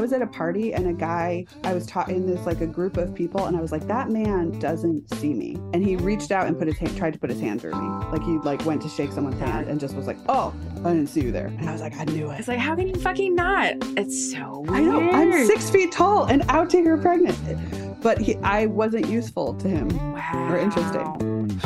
I was at a party and a guy, I was taught in this like a group of people, and I was like, that man doesn't see me. And he reached out and put his hand, tried to put his hand through me. Like he like went to shake someone's hand and just was like, oh, I didn't see you there. And I was like, I knew it. It's like, how can you fucking not? It's so weird. I know. I'm six feet tall and out to her pregnant. But he, I wasn't useful to him wow. or interesting.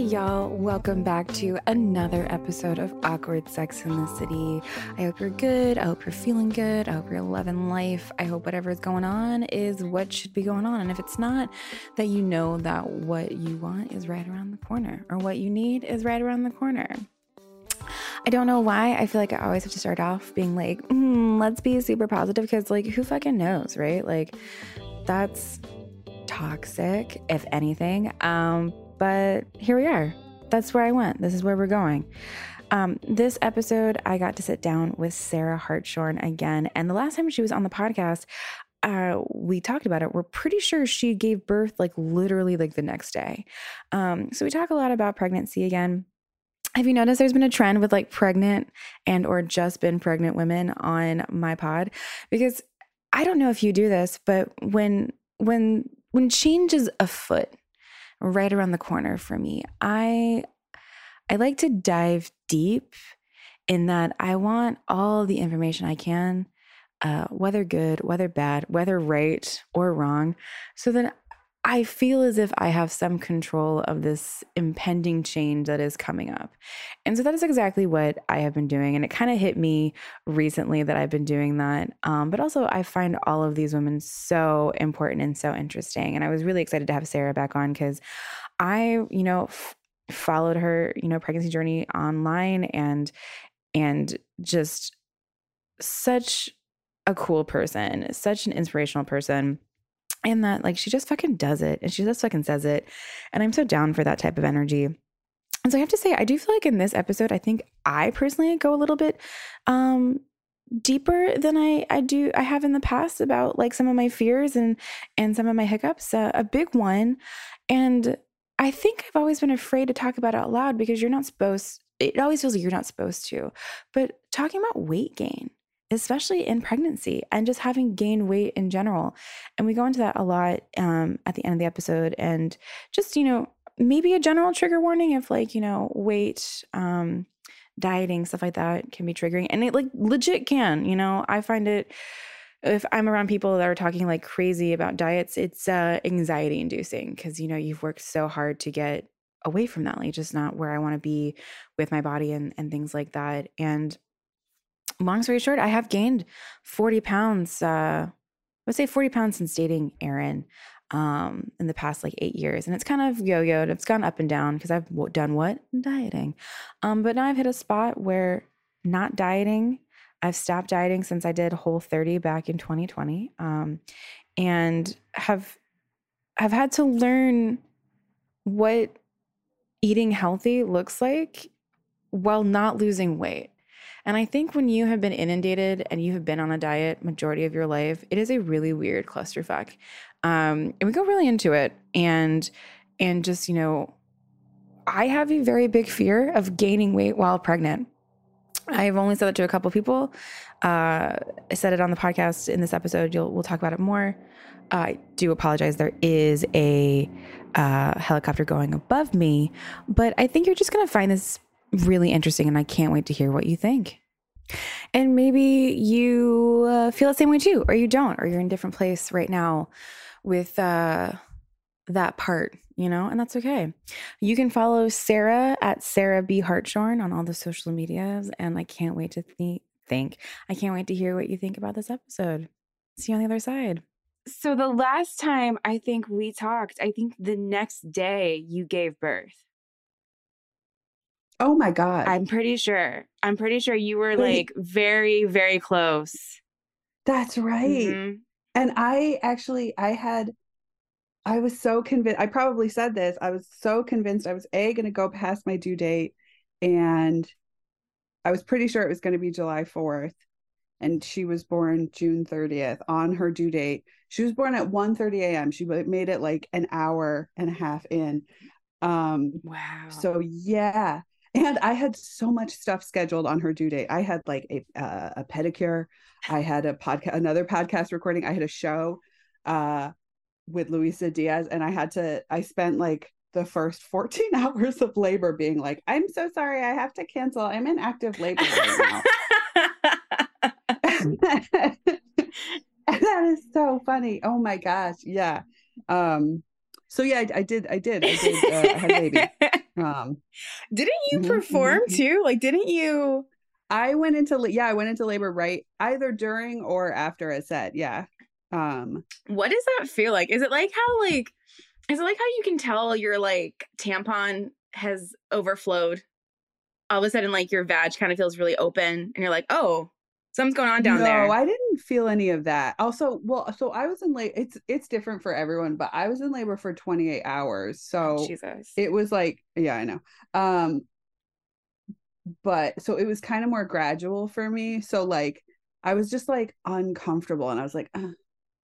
Hi, y'all. Welcome back to another episode of Awkward Sex in the City. I hope you're good. I hope you're feeling good. I hope you're loving life. I hope whatever's going on is what should be going on. And if it's not, that you know that what you want is right around the corner or what you need is right around the corner. I don't know why. I feel like I always have to start off being like, mm, let's be super positive because, like, who fucking knows, right? Like, that's toxic, if anything. Um, but here we are. That's where I went. This is where we're going. Um, this episode, I got to sit down with Sarah Hartshorne again. And the last time she was on the podcast, uh, we talked about it. We're pretty sure she gave birth like literally like the next day. Um, so we talk a lot about pregnancy again. Have you noticed there's been a trend with like pregnant and or just been pregnant women on my pod? Because I don't know if you do this, but when when when change is afoot, right around the corner for me. I I like to dive deep in that I want all the information I can, uh, whether good, whether bad, whether right or wrong, so that I feel as if I have some control of this impending change that is coming up. And so that is exactly what I have been doing. And it kind of hit me recently that I've been doing that. Um, but also, I find all of these women so important and so interesting. And I was really excited to have Sarah back on because I, you know, f- followed her, you know, pregnancy journey online and, and just such a cool person, such an inspirational person and that like she just fucking does it and she just fucking says it and i'm so down for that type of energy. And so i have to say i do feel like in this episode i think i personally go a little bit um deeper than i i do i have in the past about like some of my fears and and some of my hiccups uh, a big one and i think i've always been afraid to talk about it out loud because you're not supposed it always feels like you're not supposed to but talking about weight gain especially in pregnancy and just having gained weight in general. And we go into that a lot um, at the end of the episode. And just, you know, maybe a general trigger warning if, like, you know, weight, um, dieting, stuff like that can be triggering. And it, like, legit can, you know, I find it. If I'm around people that are talking like crazy about diets, it's uh, anxiety inducing because you know you've worked so hard to get away from that, like just not where I want to be with my body and and things like that. And long story short, I have gained 40 pounds. Uh, let's say 40 pounds since dating Aaron um, in the past like eight years. And it's kind of yo yoed. It's gone up and down because I've done what? Dieting. Um, but now I've hit a spot where not dieting, I've stopped dieting since I did Whole 30 back in 2020. Um, and have have had to learn what eating healthy looks like while not losing weight. And I think when you have been inundated and you have been on a diet majority of your life, it is a really weird clusterfuck. Um, and we go really into it and and just, you know, I have a very big fear of gaining weight while pregnant. I've only said it to a couple people. Uh, I said it on the podcast in this episode. You'll we'll talk about it more. I do apologize. There is a uh, helicopter going above me, but I think you're just going to find this really interesting, and I can't wait to hear what you think. And maybe you uh, feel the same way too, or you don't, or you're in a different place right now with uh, that part, you know, and that's okay. You can follow Sarah at Sarah B. Hartshorne on all the social medias, and I can't wait to th- think. I can't wait to hear what you think about this episode. See you on the other side. So the last time I think we talked, I think the next day you gave birth. Oh my god. I'm pretty sure. I'm pretty sure you were Wait. like very, very close. That's right. Mhm. And I actually I had I was so convinced I probably said this. I was so convinced I was A gonna go past my due date and I was pretty sure it was gonna be July 4th. And she was born June 30th on her due date. She was born at 1:30 a.m. She made it like an hour and a half in. Um Wow. so yeah. And I had so much stuff scheduled on her due date. I had like a uh, a pedicure. I had a podcast, another podcast recording. I had a show uh, with Luisa Diaz, and I had to. I spent like the first 14 hours of labor being like, "I'm so sorry, I have to cancel. I'm in active labor right now." and that is so funny. Oh my gosh, yeah. Um, so yeah, I, I did. I did. I did. Uh, I had a baby. Um, didn't you Mhm, perform mhm, mhm. too? Like, didn't you? I went into yeah, I went into labor right either during or after a set. Yeah. Um What does that feel like? Is it like how like is it like how you can tell your like tampon has overflowed? All of a sudden, like your vag kind of feels really open, and you're like, oh, something's going on down no, there. I didn't feel any of that. Also, well, so I was in labor. It's it's different for everyone, but I was in labor for 28 hours. So Jesus. it was like, yeah, I know. Um but so it was kind of more gradual for me. So like I was just like uncomfortable and I was like, "Ugh."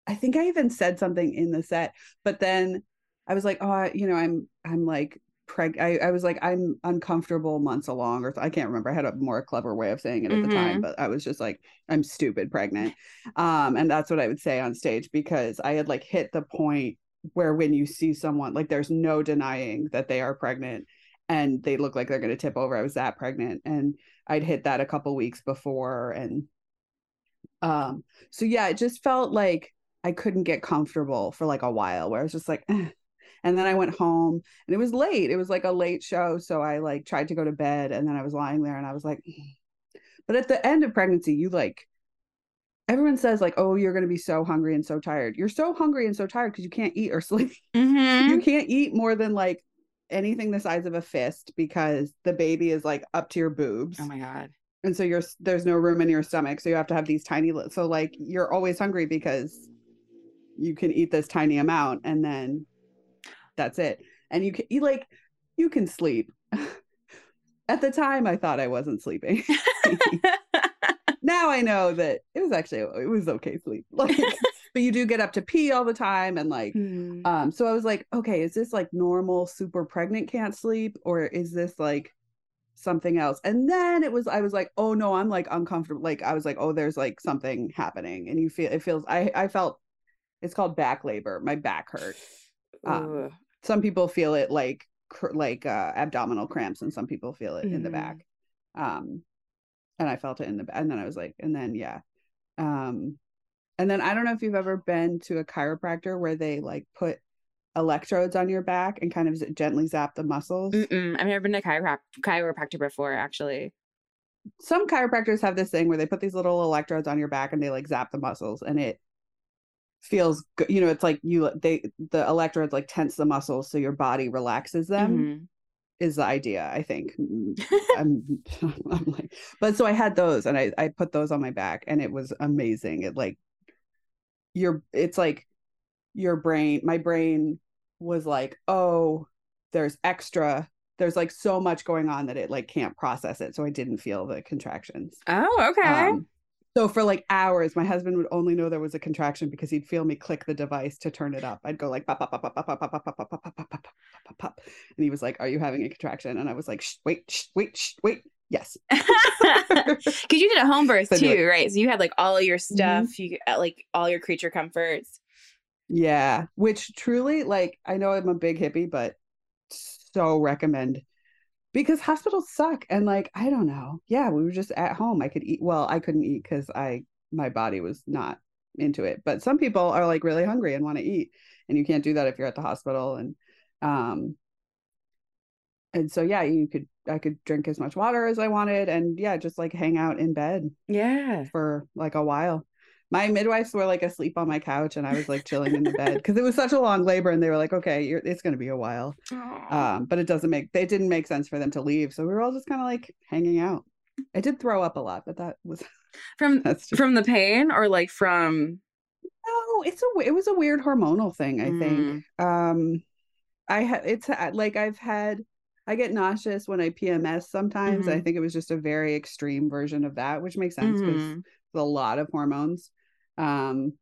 I think I even said something in the set, but then I was like, oh, I- you know, I'm I'm like preg I, I was like, I'm uncomfortable months along, or I can't remember. I had a more clever way of saying it at the time, but I was just like, I'm stupid pregnant. Um, and that's what I would say on stage because I had like hit the point where when you see someone like there's no denying that they are pregnant and they look like they're going to tip over. I was that pregnant and I'd hit that a couple weeks before and um so yeah, it just felt like I couldn't get comfortable for like a while where I was just like "Ugh." And then I went home and it was late. It was like a late show so I like tried to go to bed and then I was lying there and I was like but at the end of pregnancy you like everyone says like oh you're going to be so hungry and so tired. You're so hungry and so tired because you can't eat or sleep Mhm. you can't eat more than like anything the size of a fist because the baby is like up to your boobs Oh my god. and so you're there's no room in your stomach so you have to have these tiny so like you're always hungry because you can eat this tiny amount and then that's it and you can you like you can sleep at the time i thought i wasn't sleeping now i know that it was actually it was okay sleep like but you do get up to pee all the time and like Mm. um, so I was like, okay, is this like normal super pregnant can't sleep, or is this like something else? And then it was, I was like, oh no, I'm like uncomfortable. Like I was like, oh, there's like something happening, and you feel it feels. I I felt it's called back labor. My back hurt. um. Some people feel it like cr- like uh, abdominal cramps, and some people feel it in the Mhm. back. Um, and I felt it in the back, and then I was like, and then yeah, um, and then I don't know if you've ever been to a chiropractor where they like put electrodes on your back and kind of gently zap the muscles. Mm-mm. I've never been to chiro- chiropractor before, actually. Some chiropractors have this thing where they put these little electrodes on your back and they like zap the muscles and it feels good. You know, it's like you they the electrodes like tense the muscles so your body relaxes them Mhm. is the idea, I think. Mm, I'm, I'm like, but so I had those and I, I put those on my back and it was amazing. It like, your, it's like your brain, my brain was like, oh, there's extra there's like so much going on that it like can't process it. So I didn't feel the contractions. Oh, okay. Um, so for like hours, my husband would only know there was a contraction because he'd feel me click the device to turn it up. I'd go like pop pop pop pop pop pop pop pop pop pop pop pop pop pop pop, and he was like, "Are you having a contraction?" And I was like, shh, "Wait, shh, wait, shh, wait." Yes. Because you did a home birth So too, right? So you had like all your stuff, you uh, like all your creature comforts. Yeah, which truly, like, I know I'm a big hippie, but so recommend because hospitals suck. And like, I don't know. Yeah, we were just at home. I could eat. Well, I couldn't eat because I my body was not into it. But some people are like really hungry and want to eat, and you can't do that if you're at the hospital. And um, and so yeah, you could I could drink as much water as I wanted, and yeah, just like hang out in bed Yeah. for like a while. My midwives were like asleep on my couch, and I was like chilling in the bed because it was such a long labor, and they were like, "Okay, you're, it's going to be a while." Um, but it doesn't make they didn't make sense for them to leave, so we were all just kind of like hanging out. I did throw up a lot, but that was from just from the pain or like from no. It's a it was a weird hormonal thing. I Mm. think. Um, I had it's like I've had I get nauseous when I PMS sometimes. I Mhm. think it was just a very extreme version of that, which makes sense because Mhm. a lot of hormones. Um,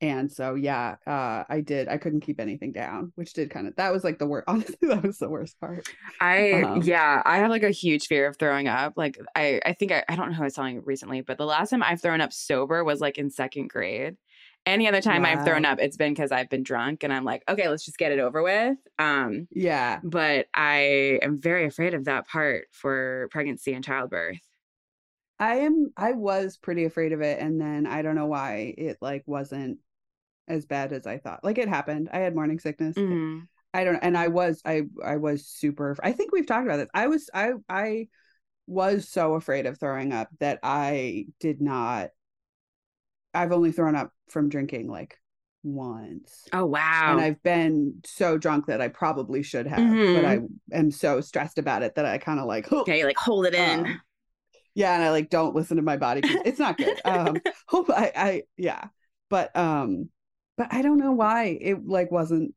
and so yeah, uh, I did. I couldn't keep anything down, which did kind of that was like the worst. Honestly, that was the worst part. I Um, yeah, I have like a huge fear of throwing up. Like I I think I, I don't know who I was telling you recently, but the last time I've thrown up sober was like in second grade. Any other time I've thrown up, it's been because I've been drunk and I'm like, okay, let's just get it over with. Um, Yeah, but I am very afraid of that part for pregnancy and childbirth. I am. I was pretty afraid of it, and then I don't know why it like wasn't as bad as I thought. Like it happened. I had morning sickness. Mhm. I don't. And I was. I. I was super. I think we've talked about this. I was. I. I was so afraid of throwing up that I did not. I've only thrown up from drinking like once. Oh wow. and I've been so drunk that I probably should have, Mhm. but I am so stressed about it that I kind of like, you like hold it in. um, yeah, and I like don't listen to my body it's not good. Um, hope I, I, yeah, but um, but I don't know why it like wasn't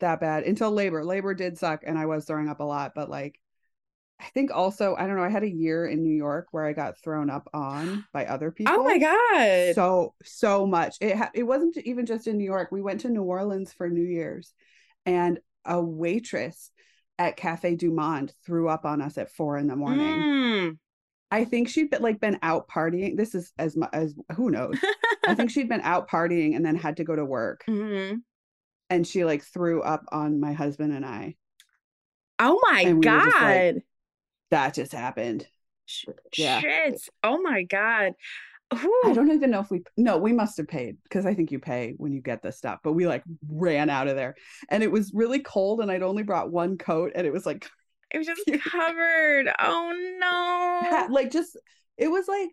that bad until labor. Labor did suck, and I was throwing up a lot, but like. I think also I don't know I had a year in New York where I got thrown up on by other people. oh my god. So so much. It ha- it wasn't even just in New York. We went to New Orleans for New Year's, and a waitress at Cafe Du Monde threw up on us at four in the morning. Mm. I think she'd been like been out partying. This is as much as who knows. I think she'd been out partying and then had to go to work, Mhm. and she like threw up on my husband and I. Oh my we were just like, god. That just happened. Sh- yeah. Shit. Oh my god. I don't even know if we no, we must have paid because I think you pay when you get this stuff. But we like ran out of there, and it was really cold, and I'd only brought one coat, and it was like It was just covered. Oh no. like just it was like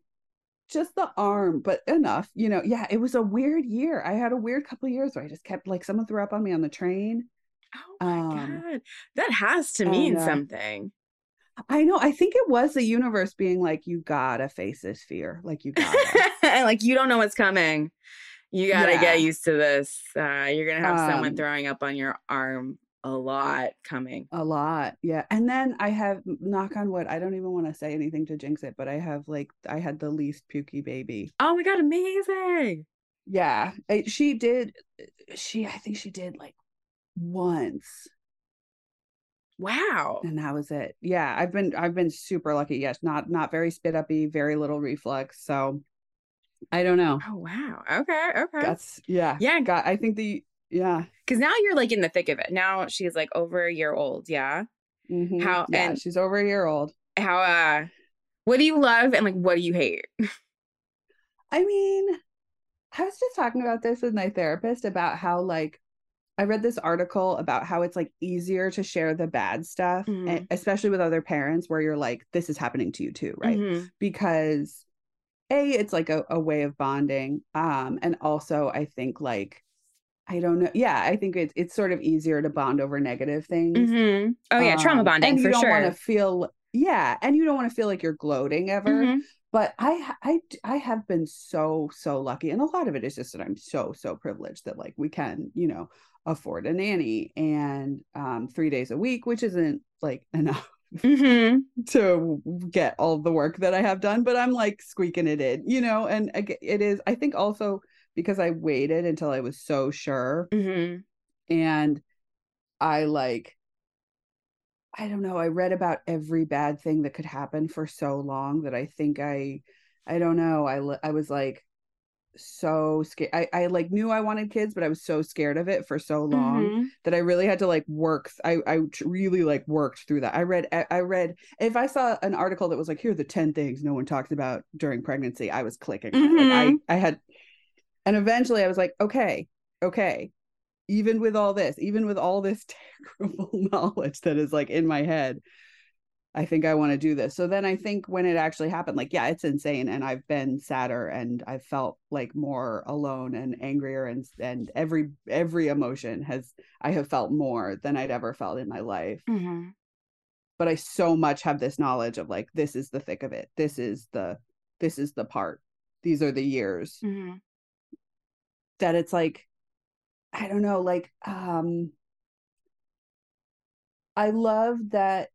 just the arm, but enough, you know. Yeah, it was a weird year. I had a weird couple of years where I just kept like someone threw up on me on the train. Oh my um, god. That has to and, mean uh, something. I know. I think it was the universe being like, you gotta face this fear. Like you gotta. like you don't know what's coming. You gotta Yeah. get used to this. Uh, you're gonna have someone Um, throwing up on your arm a lot coming. A lot, yeah. And then I have knock on wood. I don't even want to say anything to jinx it, but I have like I had the least pukey baby. Oh my god, amazing. Yeah, I- she did. Eh, she, I think she did like once, Wow. and that was it. Yeah, I've been I've been super lucky. Yes, not not very spit uppy, very little reflux. So I don't know. Oh wow. Okay. Okay. That's yeah, yeah. God, I think the yeah. Because now you're like in the thick of it. Now she's like over a year old. Yeah. mhm, How- Yeah, and- she's over a year old. How uh what do you love and like what do you hate? I mean, I was just talking about this with my therapist about how like I read this article about how it's like easier to share the bad stuff, Mhm. e- especially with other parents where you're like, this is happening to you too, right? Mhm. Because A, it's like a, a way of bonding. Um, and also I think like I don't know. Yeah, I think it's it's sort of easier to bond over negative things. Mhm. Oh yeah, trauma Um, bonding and you for don't sure. want to feel yeah, and you don't want to feel like you're gloating ever Mhm. but I, I I have been so so lucky and a lot of it is just that I'm so so privileged that like we can you know afford a nanny and um, three days a week, which isn't like enough hmm to get all the work that I have done, but I'm like squeaking it in, you know, and it is, I think also because I waited until I was so sure hmm and I like, I don't know, I read about every bad thing that could happen for so long that I think I, I don't know, I, I was like, so scared. I, I like knew I wanted kids, but I was so scared of it for so long Mhm. that I really had to like work. I I really like worked through that. I read I I read if I saw an article that was like here are the ten things no one talks about during pregnancy, I was clicking. it. Like I Mhm. I had, and eventually I was like, okay, okay, even with all this, even with all this terrible knowledge that is like in my head. I think I want to do this. So then I think when it actually happened, like, yeah, it's insane. And I've been sadder and I've felt like more alone and angrier and and every every emotion has I have felt more than I'd ever felt in my life. Mhm. But I so much have this knowledge of like this is the thick of it. This is the this is the part. These are the years Mhm. That it's like I don't know, like um I love that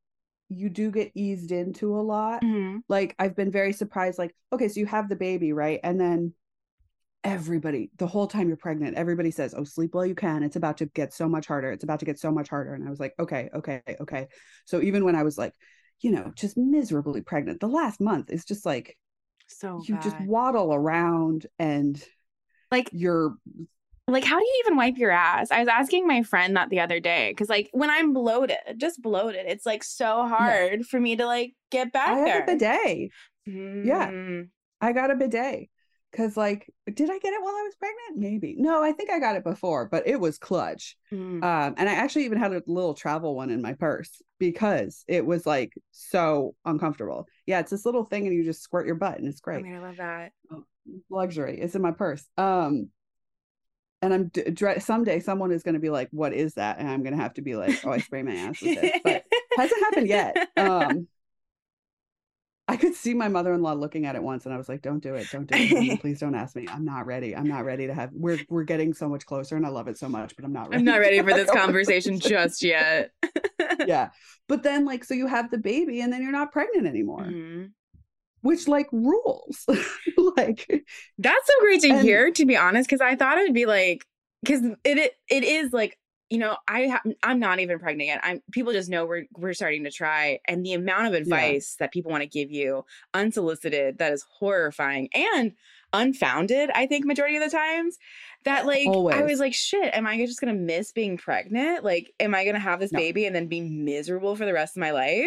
you do get eased into a lot. Mhm. Like I've been very surprised like okay, so you have the baby, right? And then everybody the whole time you're pregnant, everybody says, "Oh, sleep while you can. It's about to get so much harder. It's about to get so much harder." And I was like, "Okay, okay, okay." So even when I was like, you know, just miserably pregnant, the last month is just like So you just waddle around and like you're like how do you even wipe your ass i was asking my friend that the other day because like when i'm bloated just bloated it's like so hard for me to like get back I there have a bidet. yeah. Mm. I got a bidet because, like, did I get it while I was pregnant? Maybe. No, I think I got it before, but it was clutch. Mm. Um, and I actually even had a little travel one in my purse because it was like so uncomfortable. Yeah, it's this little thing, and you just squirt your butt, and it's great. i mean i love that Luxury. It's in my purse. Um, and I'm d- someday someone is going to be like, "What is that?" And I'm going to have to be like, "Oh, I spray my ass with this," but hasn't happened yet. Um, I could see my mother-in-law looking at it once, and I was like, "Don't do it, don't do it, please don't ask me. I'm not ready. I'm not ready to have. We're we're getting so much closer, and I love it so much, but I'm not ready. i'm not ready for this conversation just yet yeah, but then like, so you have the baby, and then you're not pregnant anymore, Mhm. which like rules. like, that's so great to And- hear to be honest because i thought it would be like because it, it it is like you know i ha- i'm not even pregnant yet. I'm people just know we're we're starting to try and the amount of advice that people want to give you unsolicited that is horrifying and unfounded i think majority of the times that like i was like shit am i just gonna miss being pregnant? Like am i gonna have this No. baby and then be miserable for the rest of my life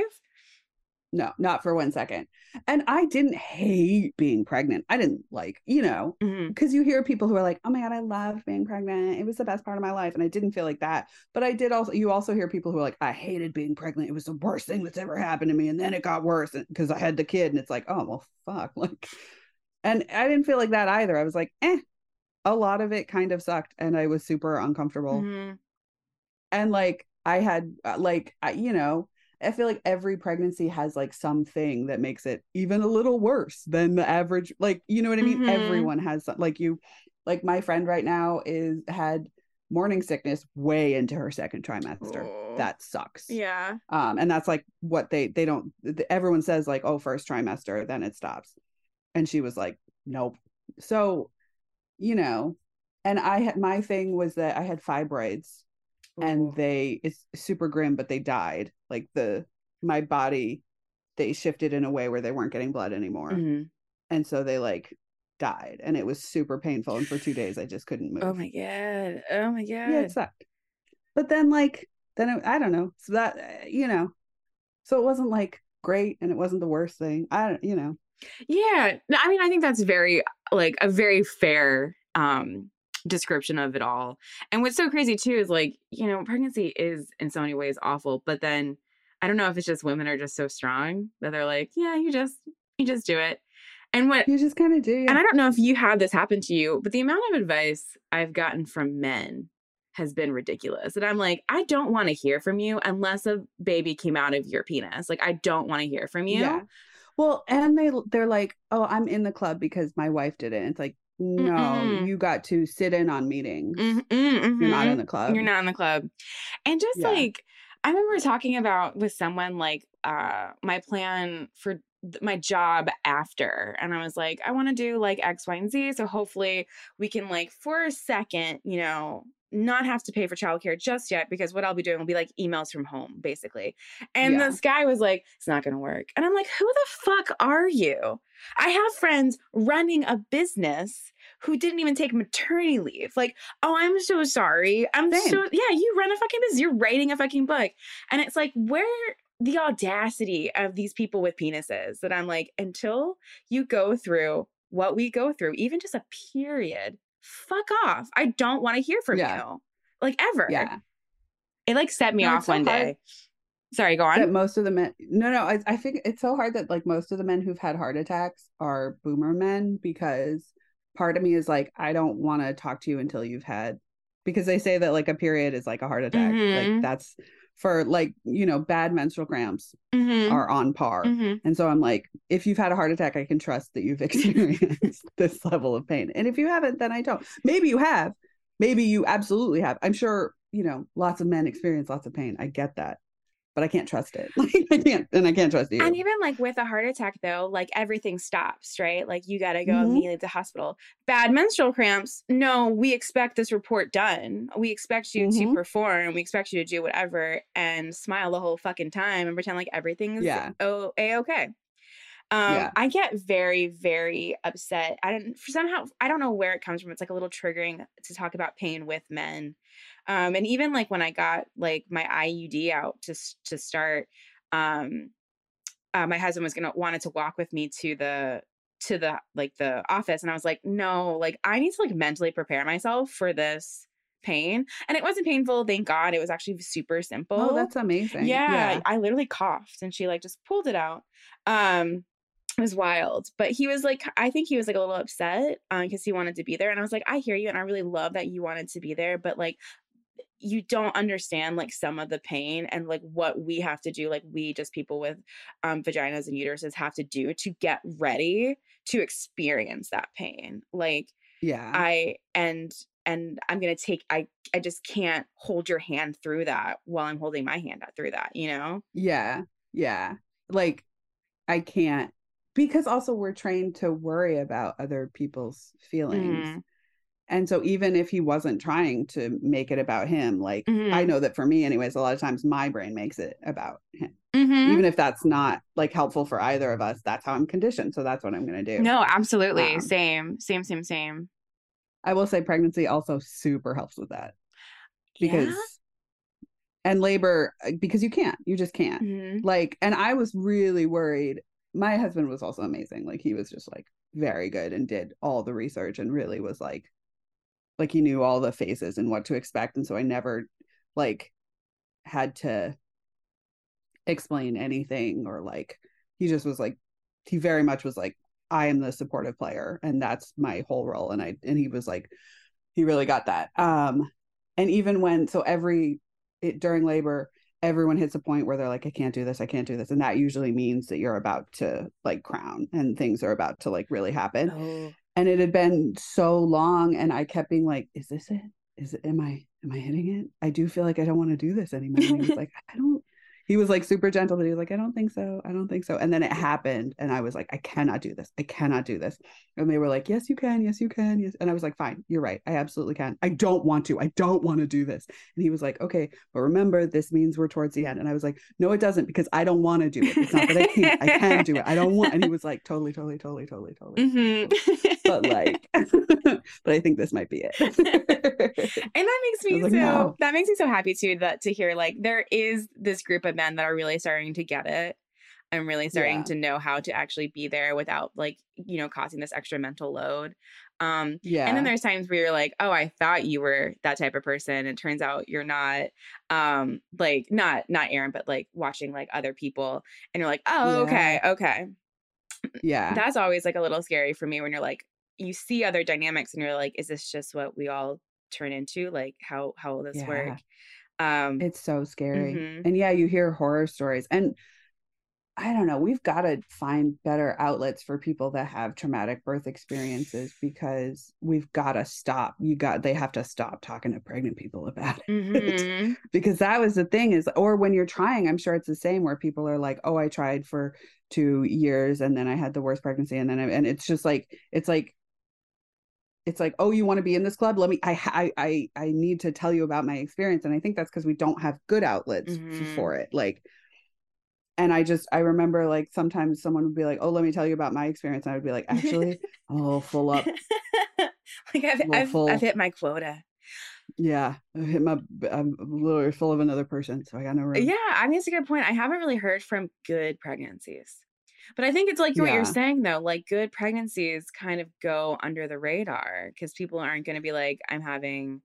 no, not for one second. And I didn't hate being pregnant. I didn't like, you know, because you hear people who are like, "Oh my god, I love being pregnant. It was the best part of my life," and I didn't feel like that. But I did also. You also hear people who are like, "I hated being pregnant. It was the worst thing that's ever happened to me," and then it got worse because I had the kid, and it's like, "Oh well, fuck." Like, and I didn't feel like that either. I was like, "Eh." A lot of it kind of sucked, and I was super uncomfortable. Mhm. And like, I had uh, like, I, you know. I feel like every pregnancy has like something that makes it even a little worse than the average. Like, you know what I mean? Mhm. Everyone has some, like you, like my friend right now is had morning sickness way into her second trimester. Oh. That sucks. yeah Um, and that's like what they they don't. Everyone says like, oh, first trimester, then it stops. And she was like, nope. So, you know, and I had my thing was that I had fibroids and they it's super grim but they died. Like the my body they shifted in a way where they weren't getting blood anymore. Mhm. and so they like died and it was super painful and for two days i just couldn't move. oh my god. Oh my god. yeah it sucked. But then like then it, i don't know. So that uh, you know. So it wasn't like great and it wasn't the worst thing. I don't you know. Yeah. I mean, I think that's very like a very fair um description of it all. And what's so crazy too is like, you know, pregnancy is in so many ways awful, but then I don't know if it's just women are just so strong that they're like, yeah, you just you just do it. And what you just kind of do and I don't know if you had this happen to you, but the amount of advice I've gotten from men has been ridiculous. And I'm like, I don't want to hear from you unless a baby came out of your penis. Like I don't want to hear from you. yeah well and they they're like oh i'm in the club because my wife did it and it's like no, Mm-mm. you got to sit in on meetings. Mhm, You're not in the club. You're not in the club. And just Yeah. like I remember talking about with someone like uh my plan for my job after and I was like I want to do like X Y and Z so hopefully we can like for a second, you know, not have to pay for childcare just yet because what I'll be doing will be like emails from home basically. And Yeah. this guy was like it's not going to work. And I'm like who the fuck are you? I have friends running a business who didn't even take maternity leave. Like, oh, I'm so sorry. I'm Same. so yeah, you run a fucking business. You're writing a fucking book. And it's like, where the audacity of these people with penises that I'm like, until you go through what we go through, even just a period, fuck off. I don't want to hear from Yeah. you. Like ever. Yeah. It like set me No, off so one day. Sorry, go that on. most of the men no no I, I think it's so hard that like most of the men who've had heart attacks are boomer men because part of me is like i don't want to talk to you until you've had because they say that like a period is like a heart attack Mhm. like that's for like you know bad menstrual cramps Mhm, are on par. Mhm. and so i'm like if you've had a heart attack i can trust that you've experienced this level of pain. And if you haven't then i don't. Maybe you have. Maybe you absolutely have. I'm sure you know lots of men experience lots of pain. I get that but i can't trust it like i can't and i can't trust you And even like with a heart attack, though, like everything stops, right? Like you got to go Mhm. immediately to hospital. Bad menstrual cramps, no, we expect this report done. We expect you to Mhm. perform. We expect you to do whatever and smile the whole fucking time and pretend like everything's Yeah. oh, a okay. Um, Yeah. I get very, very upset. I don't for somehow I don't know where it comes from. It's like a little triggering to talk about pain with men. Um, and even like when I got like my IUD out to to start, um, uh, my husband was gonna wanted to walk with me to the to the like the office, and I was like, no, like I need to like mentally prepare myself for this pain, and it wasn't painful. Thank God, it was actually super simple. oh that's amazing Yeah, I literally coughed and she like just pulled it out. Um it was wild. But he was like I think he was like a little upset um because he wanted to be there and I was like I hear you and I really love that you wanted to be there but like you don't understand like some of the pain and like what we have to do like we just people with um vaginas and uteruses have to do to get ready to experience that pain. Like yeah I and and I'm gonna take I I just can't hold your hand through that while I'm holding my hand out through that, you know? yeah yeah like i can't because also we're trained to worry about other people's feelings Mhm. And so even if he wasn't trying to make it about him like i Mhm. know that for me anyways a lot of times my brain makes it about him Mhm. even if that's not like helpful for either of us that's how i'm conditioned so that's what i'm going to do No, absolutely. Um, same, same, same, same. i will say pregnancy also super helps with that because yeah? and labor uh, because you can't you just can't Mhm. like and i was really worried my husband was also amazing like he was just like very good and did all the research and really was like like he knew all the phases and what to expect and so i never like had to explain anything or like he just was like he very much was like i am the supportive player and that's my whole role and i and he was like he really got that um and even when so every it during labor everyone hits a point where they're like i can't do this i can't do this and that usually means that you're about to like crown and things are about to like really happen Oh. And it had been so long and i kept being like is this it? Is it am i am i hitting it? I do feel like i don't want to do this anymore. And he was like i don't he was like super gentle but he was like i don't think so i don't think so. And then it happened and i was like i cannot do this i cannot do this. And they were like yes you can yes you can yes and i was like fine you're right i absolutely can i don't want to i don't want to do this. And he was like okay but remember this means we're towards the end and i was like no it doesn't because i don't want to do it it's not that i can't i can do it i don't want and he was like totally totally totally totally totally. Mhm. but like but i think this might be it. And that makes me like, so "No." that makes me so happy too that to hear like there is this group of men that are really starting to get it. And really starting Yeah. to know how to actually be there without like you know causing this extra mental load. Um yeah and then there's times where you're like oh i thought you were that type of person. It turns out you're not um like not not aaron but like watching like other people and you're like oh okay okay. Yeah. That's always like a little scary for me when you're like you see other dynamics and you're like is this just what we all turn into like how how will this Yeah. work um it's so scary Mhm. and yeah you hear horror stories and I don't know. We've got to find better outlets for people that have traumatic birth experiences because we've got to stop. You got, they have to stop talking to pregnant people about it. Mhm. because that was the thing is, or when you're trying, I'm sure it's the same where people are like, oh, I tried for two years and then I had the worst pregnancy. And then, I, and it's just like, it's like, it's like, oh, you want to be in this club? Let me. I I I I need to tell you about my experience, and I think that's because we don't have good outlets Mhm. for it. Like, and I just I remember like sometimes someone would be like, oh, let me tell you about my experience, and I would be like, actually, oh, full up, like I've, I've, full. I've hit my quota. yeah, I hit my. I'm literally full of another person, so I got no room. Yeah, I mean, it's a good point. I haven't really heard from good pregnancies. But I think it's like what you're saying, though. Like, good pregnancies kind of go under the radar because people aren't going to be like, I'm having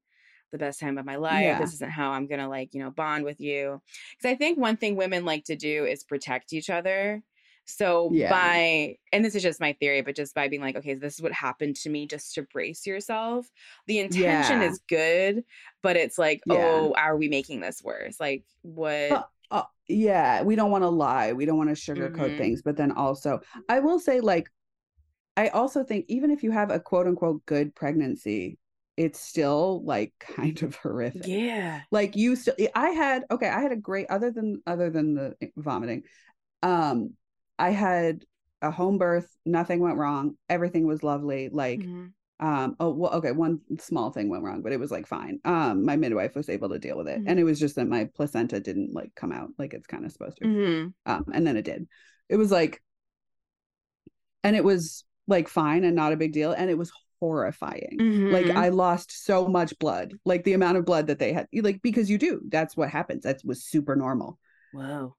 the best time of my life. Yeah. This isn't how I'm going to, like, you know, bond with you. Because I think one thing women like to do is protect each other. So Yeah. by, and this is just my theory, but just by being like, okay, this is what happened to me, just to brace yourself. The intention Yeah. is good, but it's like, Yeah. oh, are we making this worse? Like, what? Well, uh, yeah, we don't want to lie. We don't want to sugarcoat Mhm. things. But then also, I will say, like, I also think even if you have a quote unquote good pregnancy, it's still like kind of horrific. yeah. Like you still, I had okay, I had a great other than other than the vomiting. Um, I had a home birth. Nothing went wrong. Everything was lovely. Like, Mhm. Um, oh well, okay, one small thing went wrong, but it was like fine. Um, my midwife was able to deal with it, Mhm. and it was just that my placenta didn't like come out like it's kind of supposed to. Mhm. Um, and then it did. It was like, and it was like fine and not a big deal, and it was horrifying. Like Mhm. I lost so much blood, like the amount of blood that they had, like because you do. That's what happens. That was super normal. Whoa.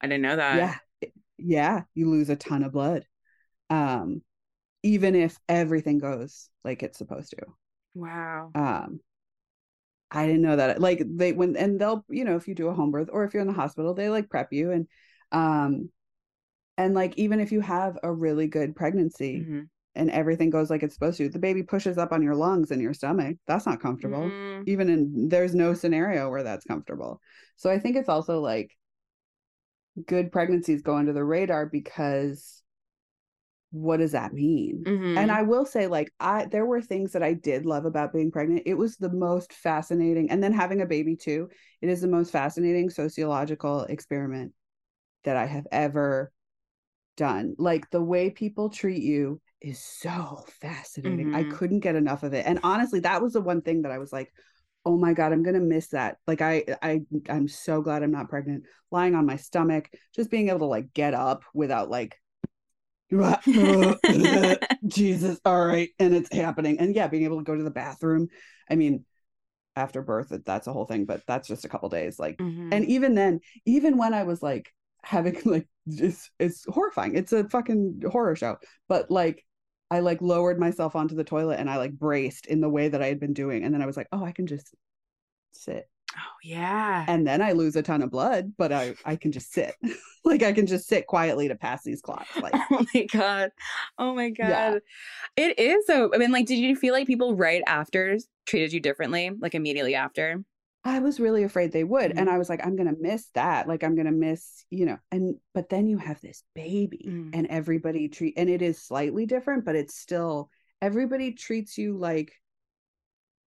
I didn't know that. yeah, yeah, you lose a ton of blood. Um, even if everything goes like it's supposed to. Wow. um i didn't know that like they when and they'll you know if you do a home birth or if you're in the hospital they like prep you and um and like even if you have a really good pregnancy Mhm. and everything goes like it's supposed to the baby pushes up on your lungs and your stomach that's not comfortable Mhm. even in there's no scenario where that's comfortable so i think it's also like good pregnancies go under the radar because what does that mean? Mhm. and i will say like i there were things that i did love about being pregnant. It was the most fascinating and then having a baby too it is the most fascinating sociological experiment that i have ever done. Like the way people treat you is so fascinating. I Mhm. couldn't get enough of it. And honestly that was the one thing that i was like oh my god i'm gonna miss that. Like i i i'm so glad i'm not pregnant. Lying on my stomach just being able to like get up without like Jesus, all right, and it's happening. And yeah, being able to go to the bathroom. I mean, after birth, that's a whole thing, but that's just a couple days. Like, Mhm. and even then, even when I was like having like it's it's horrifying. It's a fucking horror show. But like I like lowered myself onto the toilet and I like braced in the way that I had been doing. And then I was like, oh, I can just sit. Oh yeah. And then I lose a ton of blood, but I I can just sit. like I can just sit quietly to pass these clots. Like oh my god. Oh my god. Yeah. It is so I mean, like, did you feel like people right after treated you differently? Like immediately after? I was really afraid they would. And Mhm. I was like, I'm gonna miss that. Like I'm gonna miss, you know, and but then you have this baby Mm. and everybody treat and it is slightly different, but it's still everybody treats you like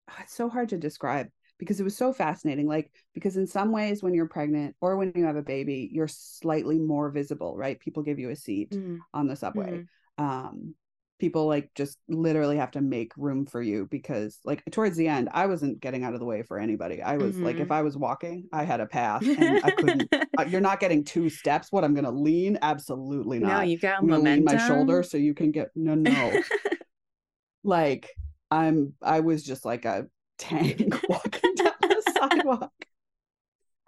ah, it's so hard to describe because it was so fascinating. Like, because in some ways when you're pregnant or when you have a baby, you're slightly more visible, right? People give you a seat Mhm. on the subway. Mhm. Um people like just literally have to make room for you because like towards the end i wasn't getting out of the way for anybody i was like if Mhm. i was walking i had a path and i couldn't uh, you're not getting two steps what i'm gonna lean absolutely not no, you got i'm gonna lean momentum. my shoulder so you can get no no like i'm i was just like a tank walking down the sidewalk.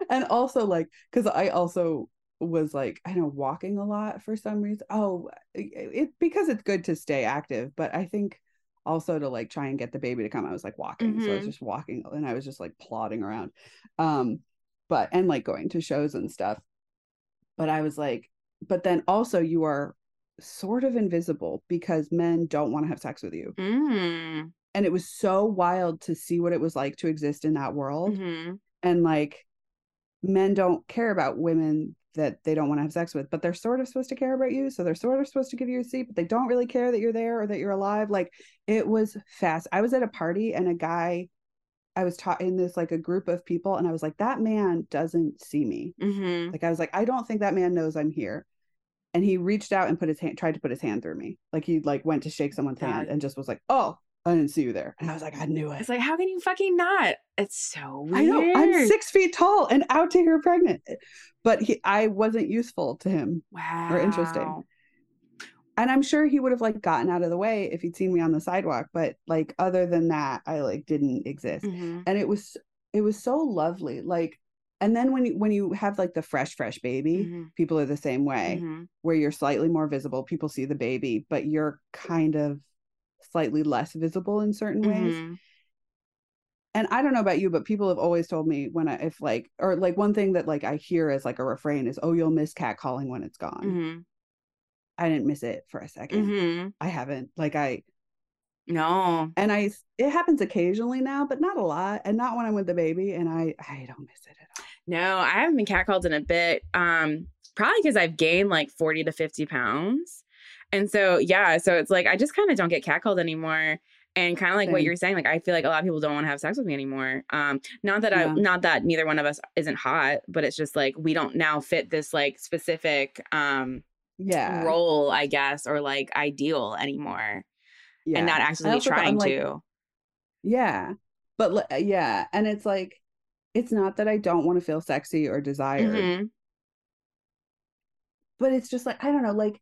and also like because i also was like i know walking a lot for some reason. Oh it, because it's good to stay active but i think also to like try and get the baby to come i was like walking. So i was Mhm. just walking and i was just like plodding around. Um but and like going to shows and stuff. But i was like but then also you are sort of invisible because men don't want to have sex with you. Mm. And it was so wild to see what it was like to exist in that world Mhm. and like men don't care about women that they don't want to have sex with, but they're sort of supposed to care about you. So they're sort of supposed to give you a seat, but they don't really care that you're there or that you're alive. Like it was fast. I was at a party and a guy, I was taught in this like a group of people, and I was like, that man doesn't see me. Mm-hmm. Like I was like, I don't think that man knows I'm here. And he reached out and put his hand, tried to put his hand through me. Like he like went to shake someone's God. hand and just was like, oh, I didn't see you there. And I was like, I knew it. It's like, how can you fucking not? It's so weird. I know I'm six feet tall and out to here pregnant, but he, I wasn't useful to him, Wow. or interesting. and I'm sure he would have like gotten out of the way if he'd seen me on the sidewalk. But like other than that, I like didn't exist, Mhm. and it was it was so lovely. Like, and then when you when you have like the fresh fresh baby, Mhm. people are the same way, Mhm. where you're slightly more visible. People see the baby, but you're kind of slightly less visible in certain ways Mhm. and I don't know about you, but people have always told me when I if like or like one thing that like I hear as like a refrain is, "Oh, you'll miss catcalling when it's gone." Mhm. I didn't miss it for a 2nd Mhm. I haven't. Like I No. and I it happens occasionally now, but not a lot, and not when I'm with the baby, and I I don't miss it at all. No, I haven't been catcalled in a bit. Um, probably because I've gained like 40 to 50 pounds. And so, yeah, so it's like I just kind of don't get catcalled anymore. And kind of like what you're saying, like I feel like a lot of people don't want to have sex with me anymore. Um, not that I, Yeah. not that neither one of us isn't hot, but it's just like we don't now fit this like specific um Yeah, role, I guess, or like ideal anymore, yeah. and not I actively also thought- I'm trying like, to. Yeah, but yeah, and it's like it's not that I don't want to feel sexy or desired. Mhm. but it's just like I don't know, like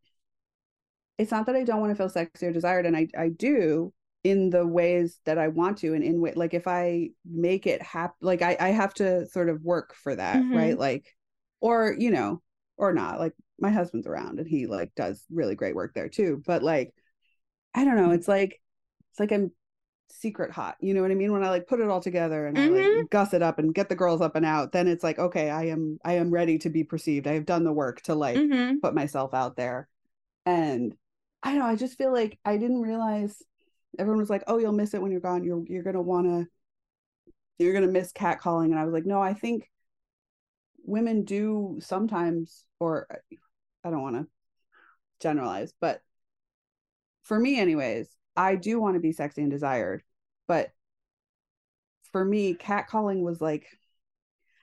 it's not that I don't want to feel sexy or desired, and I I do in the ways that I want to, and in way like if I make it happen, like I I have to sort of work for that, Mhm. right? Like, or you know, or not. Like my husband's around, and he like does really great work there too. But like, I don't know, it's like it's like I'm secret hot you know what i mean when i like put it all together and i Mhm. like guss it up and get the girls up and out then it's like okay i am i am ready to be perceived i have done the work to like Mhm. put myself out there and i don't know i just feel like i didn't realize everyone was like oh you'll miss it when you're gone. You're you're gonna want to you're gonna miss catcalling. And i was like no i think women do sometimes or i don't want to generalize but for me anyways i do want to be sexy and desired but for me catcalling was like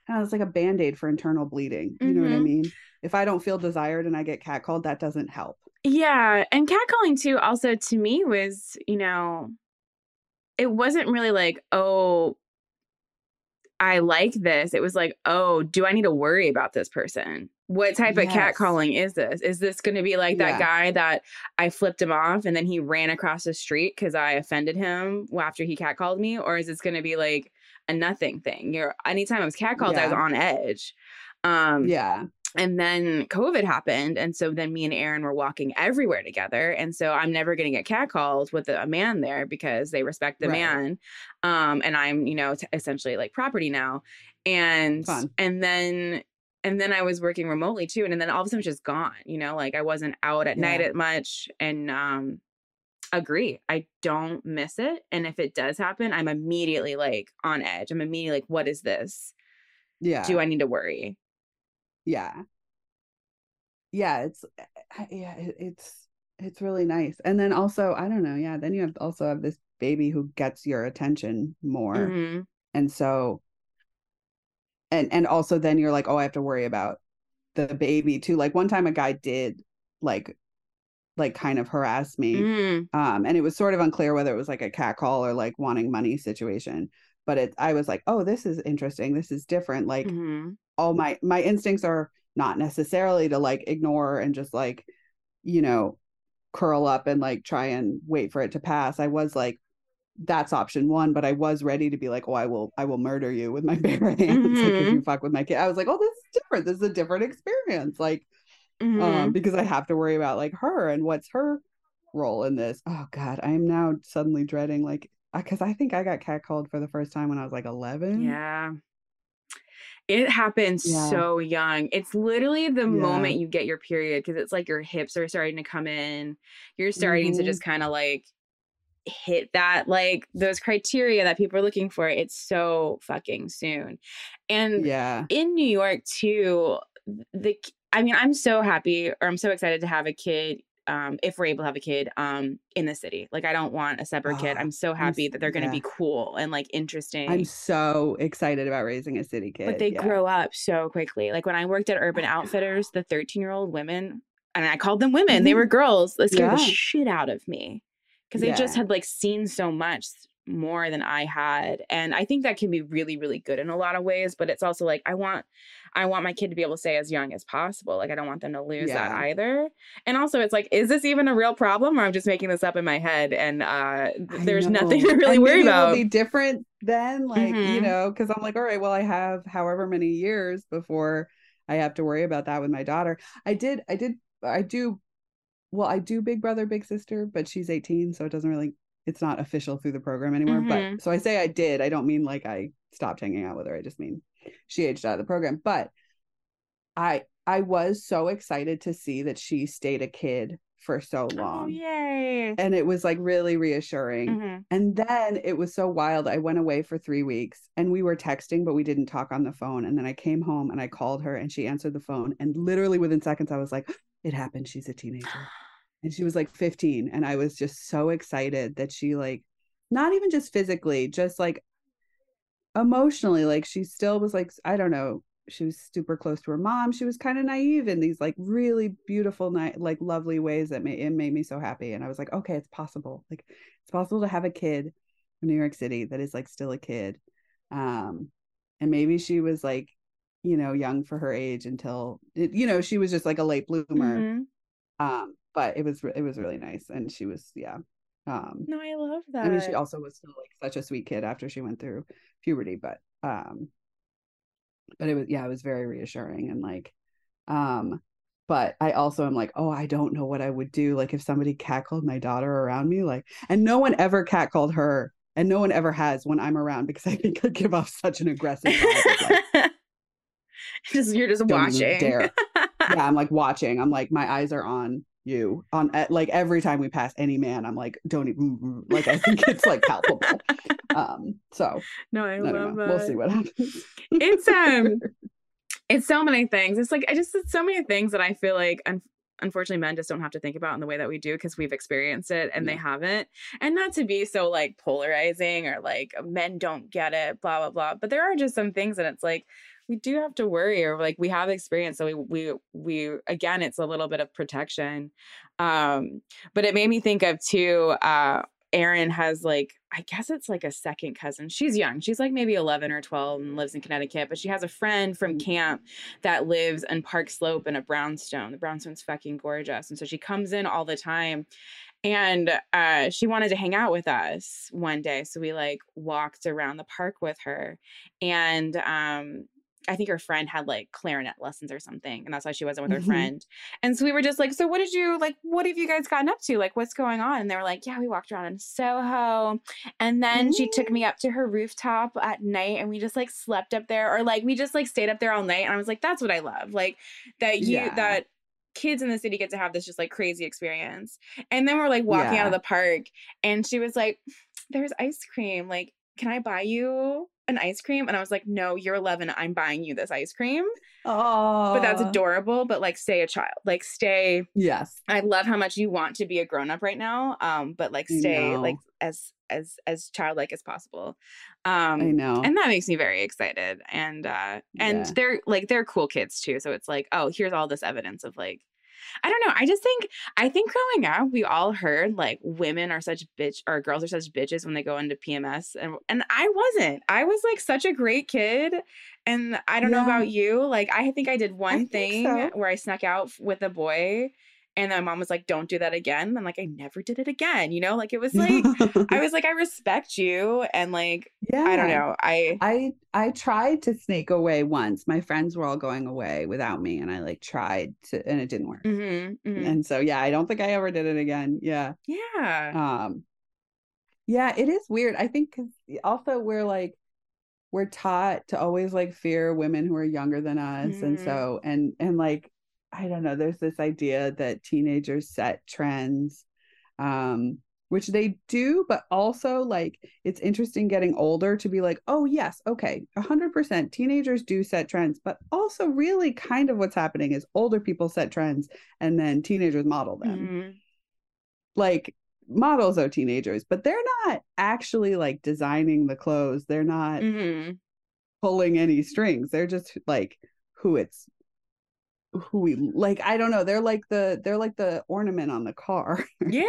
I know, it's like a band-aid for internal bleeding you know what i Mhm. mean? If i don't feel desired and i get catcalled that doesn't help Yeah, and catcalling too also to me was, you know, it wasn't really like, oh, I like this. It was like, oh, do I need to worry about this person? What type of Yes. catcalling is this? Is this going to be like that Yeah. guy that I flipped him off and then he ran across the street because I offended him after he catcalled me? Or is this going to be like a nothing thing? You're anytime I was catcalled, I was on edge. Um, yeah and then COVID happened. And so then me and Aaron were walking everywhere together. And so I'm never going to get catcalled with a man there because they respect the Right. man. Um, and I'm, you know, t- essentially like property now. And, Fun. and then, and then I was working remotely too. And and then all of a sudden just gone, you know, like I wasn't out at night at much. And, um, agree. I don't miss it. And if it does happen, I'm immediately like on edge. I'm immediately like, what is this? yeah Do I need to worry? Yeah. Yeah it's yeah it, it's it's really nice. And then also i don't know yeah then you have also have this baby who gets your attention more. Mhm. and so and and also then you're like oh i have to worry about the baby too. Like one time a guy did like like kind of harass me Mm. um and it was sort of unclear whether it was like a cat call or like wanting money situation. But it i was like oh this is interesting. This is different. Like Mhm. All my my instincts are not necessarily to like ignore and just like you know curl up and like try and wait for it to pass i was like that's option one but i was ready to be like oh i will i will murder you with my bare hands like if Mhm. you fuck with my kid i was like oh this is different this is a different experience like Mhm. um because i have to worry about like her and what's her role in this oh god i am now suddenly dreading like because i think i got catcalled for the first time when i was like 11 Yeah. It happens Yeah. so young. It's literally the Yeah. moment you get your period because it's like your hips are starting to come in. You're starting to Mhm. just kind of like hit that like those criteria that people are looking for. It's so fucking soon. And yeah in New York too, the I mean, I'm so happy or I'm so excited to have a kid um, if we're able to have a kid um, in the city. Like, I don't want a separate kid. Oh, I'm so happy s- that they're going to yeah. be cool and like interesting. I'm so excited about raising a city kid. but they yeah. grow up so quickly. Like when I worked at Urban Outfitters, the 13 year old women, and I called them women, they were girls. That scared the Mm-hmm. Shit out of me because they just had like seen so much more than I had. And I think that can be really, really good in a lot of ways. But it's also like I want I want my kid to be able to stay as young as possible. Like I don't want them to lose that either. And also it's like, is this even a real problem or I'm just making this up in my head? And uh there's nothing to really And worry about. Be different then, like you Mhm. know, because I'm like, all right, well, I have however many years before I have to worry about that with my daughter. I did, I did, I do. Well, I do Big Brother, Big Sister, but she's 18, so it doesn't really. It's not official through the program anymore. Mhm. But so I say I did. I don't mean like I stopped hanging out with her. I just mean she aged out of the program. But I I was so excited to see that she stayed a kid for so Oh long. yay. And it was like really reassuring. Mhm. And then it was so wild. I went away for three weeks and we were texting, but we didn't talk on the phone. And then I came home and I called her and she answered the phone. And literally within seconds, I was like, it happened. She's a teenager. And she was like 15. And I was just so excited that she, like, not even just physically, just like emotionally, like she still was like, I don't know. She was super close to her mom. She was kind of naive in these like really beautiful, night like lovely ways that made it made me so happy. And I was like, okay, it's possible. Like it's possible to have a kid in New York City that is like still a kid. Um, and maybe she was like, you know, young for her age until you know, she was just like a late bloomer. Mhm. Um, but it was it was really nice, and she was yeah. Um, No, I love that. I mean, she also was still like such a sweet kid after she went through puberty, but um, but it was yeah, it was very reassuring and like, um, but I also am like, oh, I don't know what I would do like if somebody catcalled my daughter around me, like, and no one ever catcalled her, and no one ever has when I'm around because I think I give off such an aggressive vibe. like, just you're just Don't even watching. dare. yeah, I'm like watching. I'm like, my eyes are on you. On like every time we pass any man, I'm like, don't even like. I think it's like palpable. Um, so no, I, I love don't know. that. We'll see what happens. It's um, it's so many things. It's like I just it's so many things that I feel like un- unfortunately men just don't have to think about in the way that we do because we've experienced it and they haven't. And not to be so like polarizing or like men don't get it, blah blah blah. But there are just some things that it's like we do have to worry or like we have experience so we we we again it's a little bit of protection um but it made me think of too uh Aaron has like I guess it's like a second cousin. She's young. She's like maybe 11 or 12 and lives in Connecticut, but she has a friend from Mm. camp that lives in Park Slope in a brownstone. The brownstone's fucking gorgeous. And so she comes in all the time and uh she wanted to hang out with us one day. So we like walked around the park with her and um I think her friend had like clarinet lessons or something, and that's why she wasn't with her Mhm. friend. And so we were just like, "So what did you like? What have you guys gotten up to? Like, what's going on?" And they were like, "Yeah, we walked around in Soho, and then she took me up to her rooftop at night, and we just like slept up there, or like we just like stayed up there all night." And I was like, "That's what I love, like that you Yeah. that." kids in the city get to have this just like crazy experience and then we're like walking out of the park and she was like there's ice cream like can i buy you an ice cream and i was like no you're 11 i'm buying you this ice cream. Oh, but that's adorable but like stay a child like stay Yes, i love how much you want to be a grown-up right now um but like stay like as as as childlike as possible. Um, I know. and that makes me very excited and uh and Yeah. they're like they're cool kids too so it's like oh here's all this evidence of like I don't know. I just think I think growing up, we all heard like women are such bitch or girls are such bitches when they go into PMS, and and I wasn't. I was like such a great kid, and I don't know about you. Like I think I did one think thing so. where I snuck out with a boy, and then my mom was like, "Don't do that again." And like I never did it again. You know, like it was like I was like, I respect you, and like yeah, I don't know. I I I tried to sneak away once. My friends were all going away without me, and I like tried to, and it didn't work. mhm, mhm. And so yeah, I don't think I ever did it again. Yeah. yeah. Um yeah, it is weird. I think 'cause also we're like we're taught to always like fear women who are younger than us. And Mhm. so and and like I don't know, there's this idea that teenagers set trends. Um which they do, but also like it's interesting getting older to be like, oh, yes, okay, 100% teenagers do set trends, but also really kind of what's happening is older people set trends and then teenagers model them. Mhm. Like models are teenagers, but they're not actually like designing the clothes, they're not Mhm. pulling any strings, they're just like who it's who we like i don't know they're like the they're like the ornament on the car Yeah,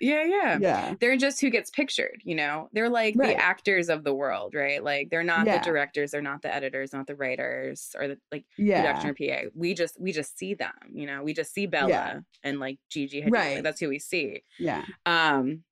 yeah, yeah. yeah They're just who gets pictured, you know? They're like Right. the actors of the world, right? Like they're not Yeah. the directors, they're not the editors, not the writers or the like yeah production or PA. We just we just see them, you know. We just see Bella and like Gigi Hadid. Right. Like, that's who we see. yeah Um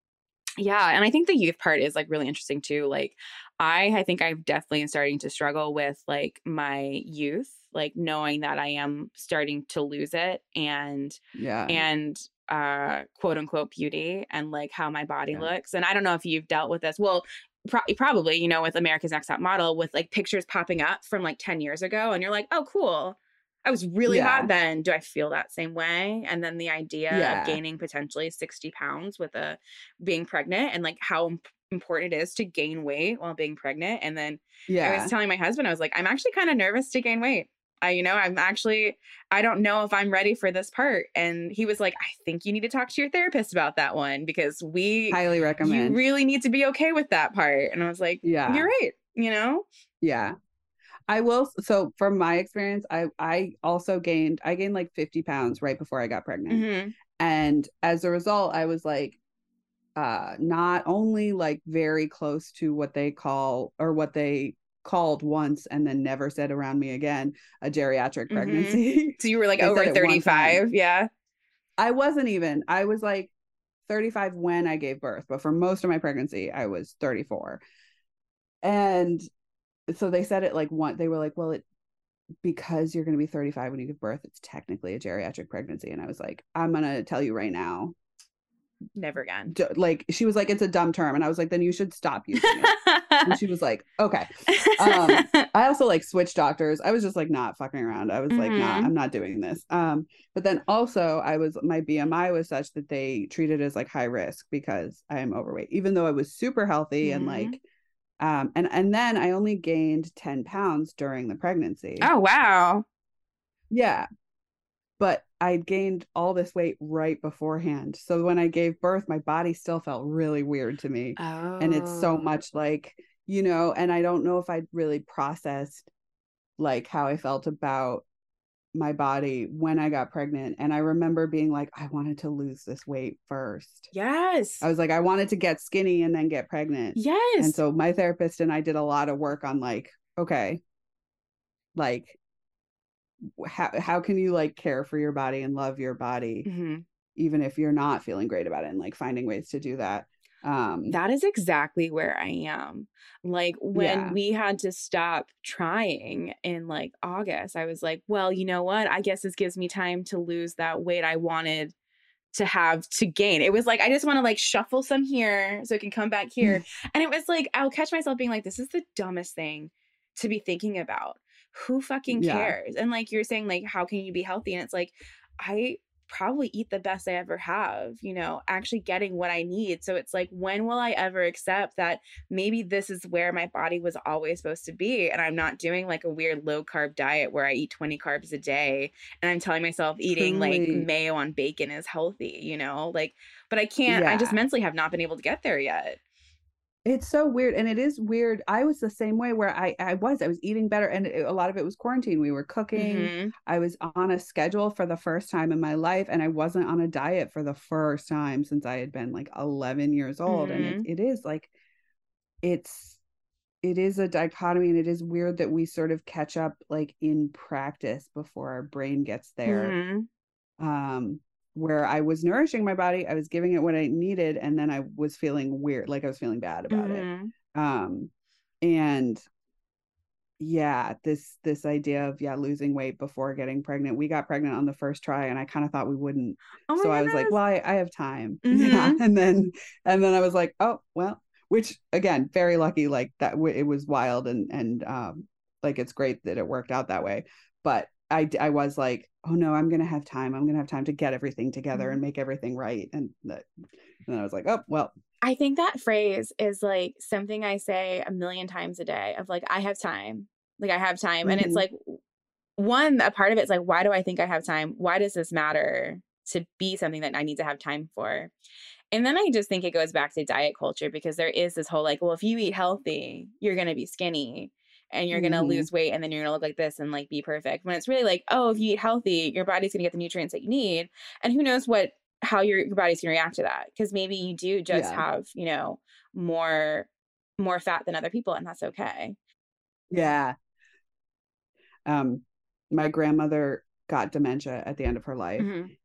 yeah, and I think the youth part is like really interesting too. Like I I think I'm definitely starting to struggle with like my youth, like knowing that I am starting to lose it and yeah and uh quote unquote beauty and like how my body Yeah. looks. And I don't know if you've dealt with this. Well, pro- probably, you know, with America's Next Top Model with like pictures popping up from like 10 years ago and you're like, "Oh, cool. I was really Yeah. hot then. Do I feel that same way?" And then the idea Yeah. of gaining potentially 60 pounds with a being pregnant and like how important it is to gain weight while being pregnant. And then yeah. I was telling my husband, I was like, I'm actually kind of nervous to gain weight. I, you know, I'm actually, I don't know if I'm ready for this part. And he was like, I think you need to talk to your therapist about that one because we, highly recommend. you really need to be okay with that part. And I was like, yeah you're right. You know? yeah i will so from my experience i i also gained i gained like 50 pounds right before i got pregnant Mhm. and as a result i was like uh not only like very close to what they call or what they called once and then never said around me again a geriatric Mhm. pregnancy So you were like over it one time. 35. Yeah. I wasn't even. I was like 35 when I gave birth, but for most of my pregnancy, I was 34. And so they said it like one, they were like, well, it because you're going to be 35 when you give birth, it's technically a geriatric pregnancy. And I was like, I'm going to tell you right now. Never again. Like, she was like, it's a dumb term. And I was like, then you should stop using it. And she was like, okay. um, I also like switched doctors. I was just like not fucking around. I was like, nah. I'm not doing this. Um, but then also I was my BMI was such that they treated as like high risk because I am overweight, even though I was super healthy and Mhm. like um and and then I only gained 10 pounds during the pregnancy. oh, wow. Yeah. But I'd gained all this weight right beforehand. So when I gave birth, my body still felt really weird to me Oh. and it's so oh. much like you know and i don't know if i'd really processed like how i felt about my body when i got pregnant and i remember being like i wanted to lose this weight first Yes. i was like i wanted to get skinny and then get pregnant yes. and so my therapist and i did a lot of work on like okay like how how can you like care for your body and love your body Mhm. even if you're not feeling great about it and like finding ways to do that um That is exactly where I am. Like when Yeah. we had to stop trying in like August, I was like, well, you know what? I guess this gives me time to lose that weight I wanted to have to gain. It was like, I just want to like shuffle some here so it can come back here. and it was like, I'll catch myself being like, this is the dumbest thing to be thinking about. Who fucking Yeah. cares? And like you're saying, like, how can you be healthy? And it's like, I probably eat the best I ever have, you know, actually getting what I need. So it's like, when will I ever accept that maybe this is where my body was always supposed to be? And I'm not doing like a weird low carb diet where I eat 20 carbs a day and I'm telling myself eating like mayo on bacon is healthy, you know, like, but I can't, I just mentally have not been able to get there yet. It's so weird, and it is weird. I was the same way where I I was I was eating better, and it- a lot of it was quarantine. We were cooking. Mhm. I was on a schedule for the first time in my life, and I wasn't on a diet for the first time since I had been like 11 years old. And Mm-hmm. it, it is like, it's it is a dichotomy, and it is weird that we sort of catch up like in practice before our brain gets there. Mhm. um where I was nourishing my body, I was giving it what I needed, and then I was feeling weird, like I was feeling bad about it. Mhm. Um, and yeah, this this idea of yeah losing weight before getting pregnant. We got pregnant on the first try, and I kind of thought we wouldn't. Oh so I was like, goodness. well, I, I have time. Yeah, Mhm. and then and then I was like, oh well, which again, very lucky. Like that, it was wild, and and um, like it's great that it worked out that way. But I I was like, oh no, I'm gonna have time. I'm gonna have time to get everything together and make everything right. And that, and I was like, oh well, I think that phrase is like something I say a million times a day of like, I have time. Like, I have time. And it's Mhm. like, one, a part of it's like, why do I think I have time? Why does this matter to be something that I need to have time for? And then I just think it goes back to diet culture because there is this whole like, well, if you eat healthy, you're going to be skinny and you're going to lose weight and then you're going to look like this and like be perfect. When it's really like, oh, if you eat healthy, your body's going to get the nutrients that you need. And who knows what, how your, your body's going to react to that. Because maybe you do just Yeah. have, you know, more, more fat than other people and that's okay. yeah. Um, my grandmother got dementia at the end of her life. Mhm.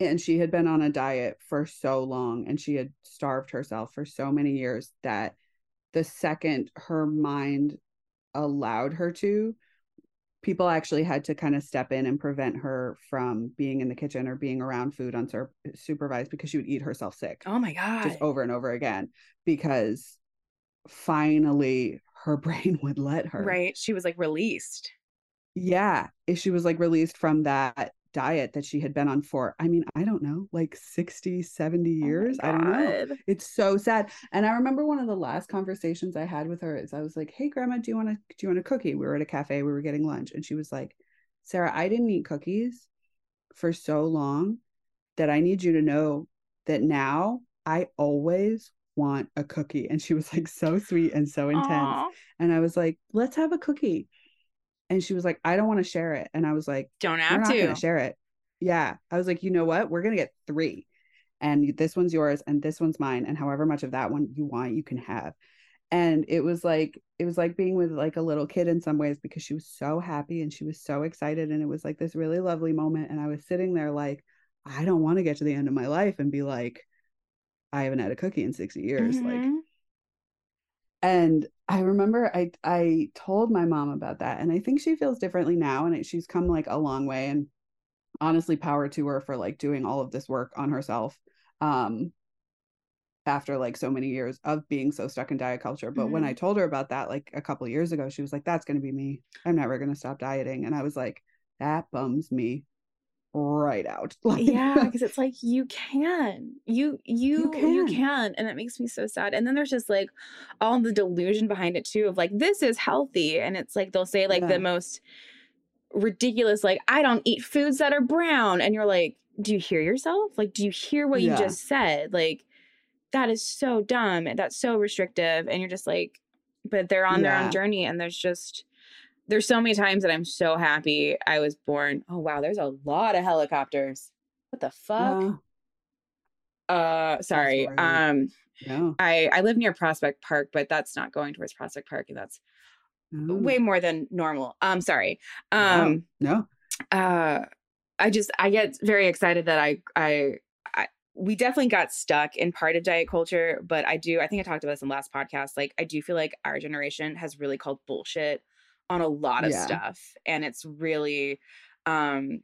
and she had been on a diet for so long and she had starved herself for so many years that the second her mind allowed her to people actually had to kind of step in and prevent her from being in the kitchen or being around food unsupervised because she would eat herself sick Oh my God. just over and over again because finally her brain would let her Right. She was like released. yeah if she was like released from that diet that she had been on for i mean i don't know like 60 70 Oh years? I don't know. It's so sad. And i remember one of the last conversations i had with her is i was like hey grandma do you want to do you want a cookie? We were at a cafe we were getting lunch and she was like sarah i didn't eat cookies for so long that i need you to know that now i always want a cookie. And she was like so sweet and so intense. Aw. and i was like let's have a cookie and she was like i don't want to share it and i was like Don't have to. share it. Yeah. I was like, you know what? We're going to get three. And this one's yours and this one's mine. And however much of that one you want, you can have. And it was like, it was like being with like a little kid in some ways because she was so happy and she was so excited. And it was like this really lovely moment. And I was sitting there like, I don't want to get to the end of my life and be like, I haven't had a cookie in 60 years. Like, Mhm. and i remember i i told my mom about that and i think she feels differently now and it, she's come like a long way and honestly power to her for like doing all of this work on herself um after like so many years of being so stuck in diet culture but when Mhm. i told her about that like a couple years ago she was like that's going to be me i'm never going to stop dieting and i was like that bums me right out like yeah because it's like you can you you you can. can. and it makes me so sad and then there's just like all the delusion behind it too of like this is healthy and it's like they'll say like Yeah. the most ridiculous like i don't eat foods that are brown and you're like do you hear yourself like do you hear what Yeah. you just said like that is so dumb that's so restrictive and you're just like but they're on their own journey and there's just there's so many times that I'm so happy I was born. Oh wow, there's a lot of helicopters. What the fuck? Uh, Uh sorry. Um no, I I live near Prospect Park, but that's not going towards Prospect Park and that's no, way more than normal. Um sorry. Um no uh I just I get very excited that I I I we definitely got stuck in part of diet culture, but I do I think I talked about this in the last podcast. Like I do feel like our generation has really called bullshit on a lot of Yeah. stuff and it's really um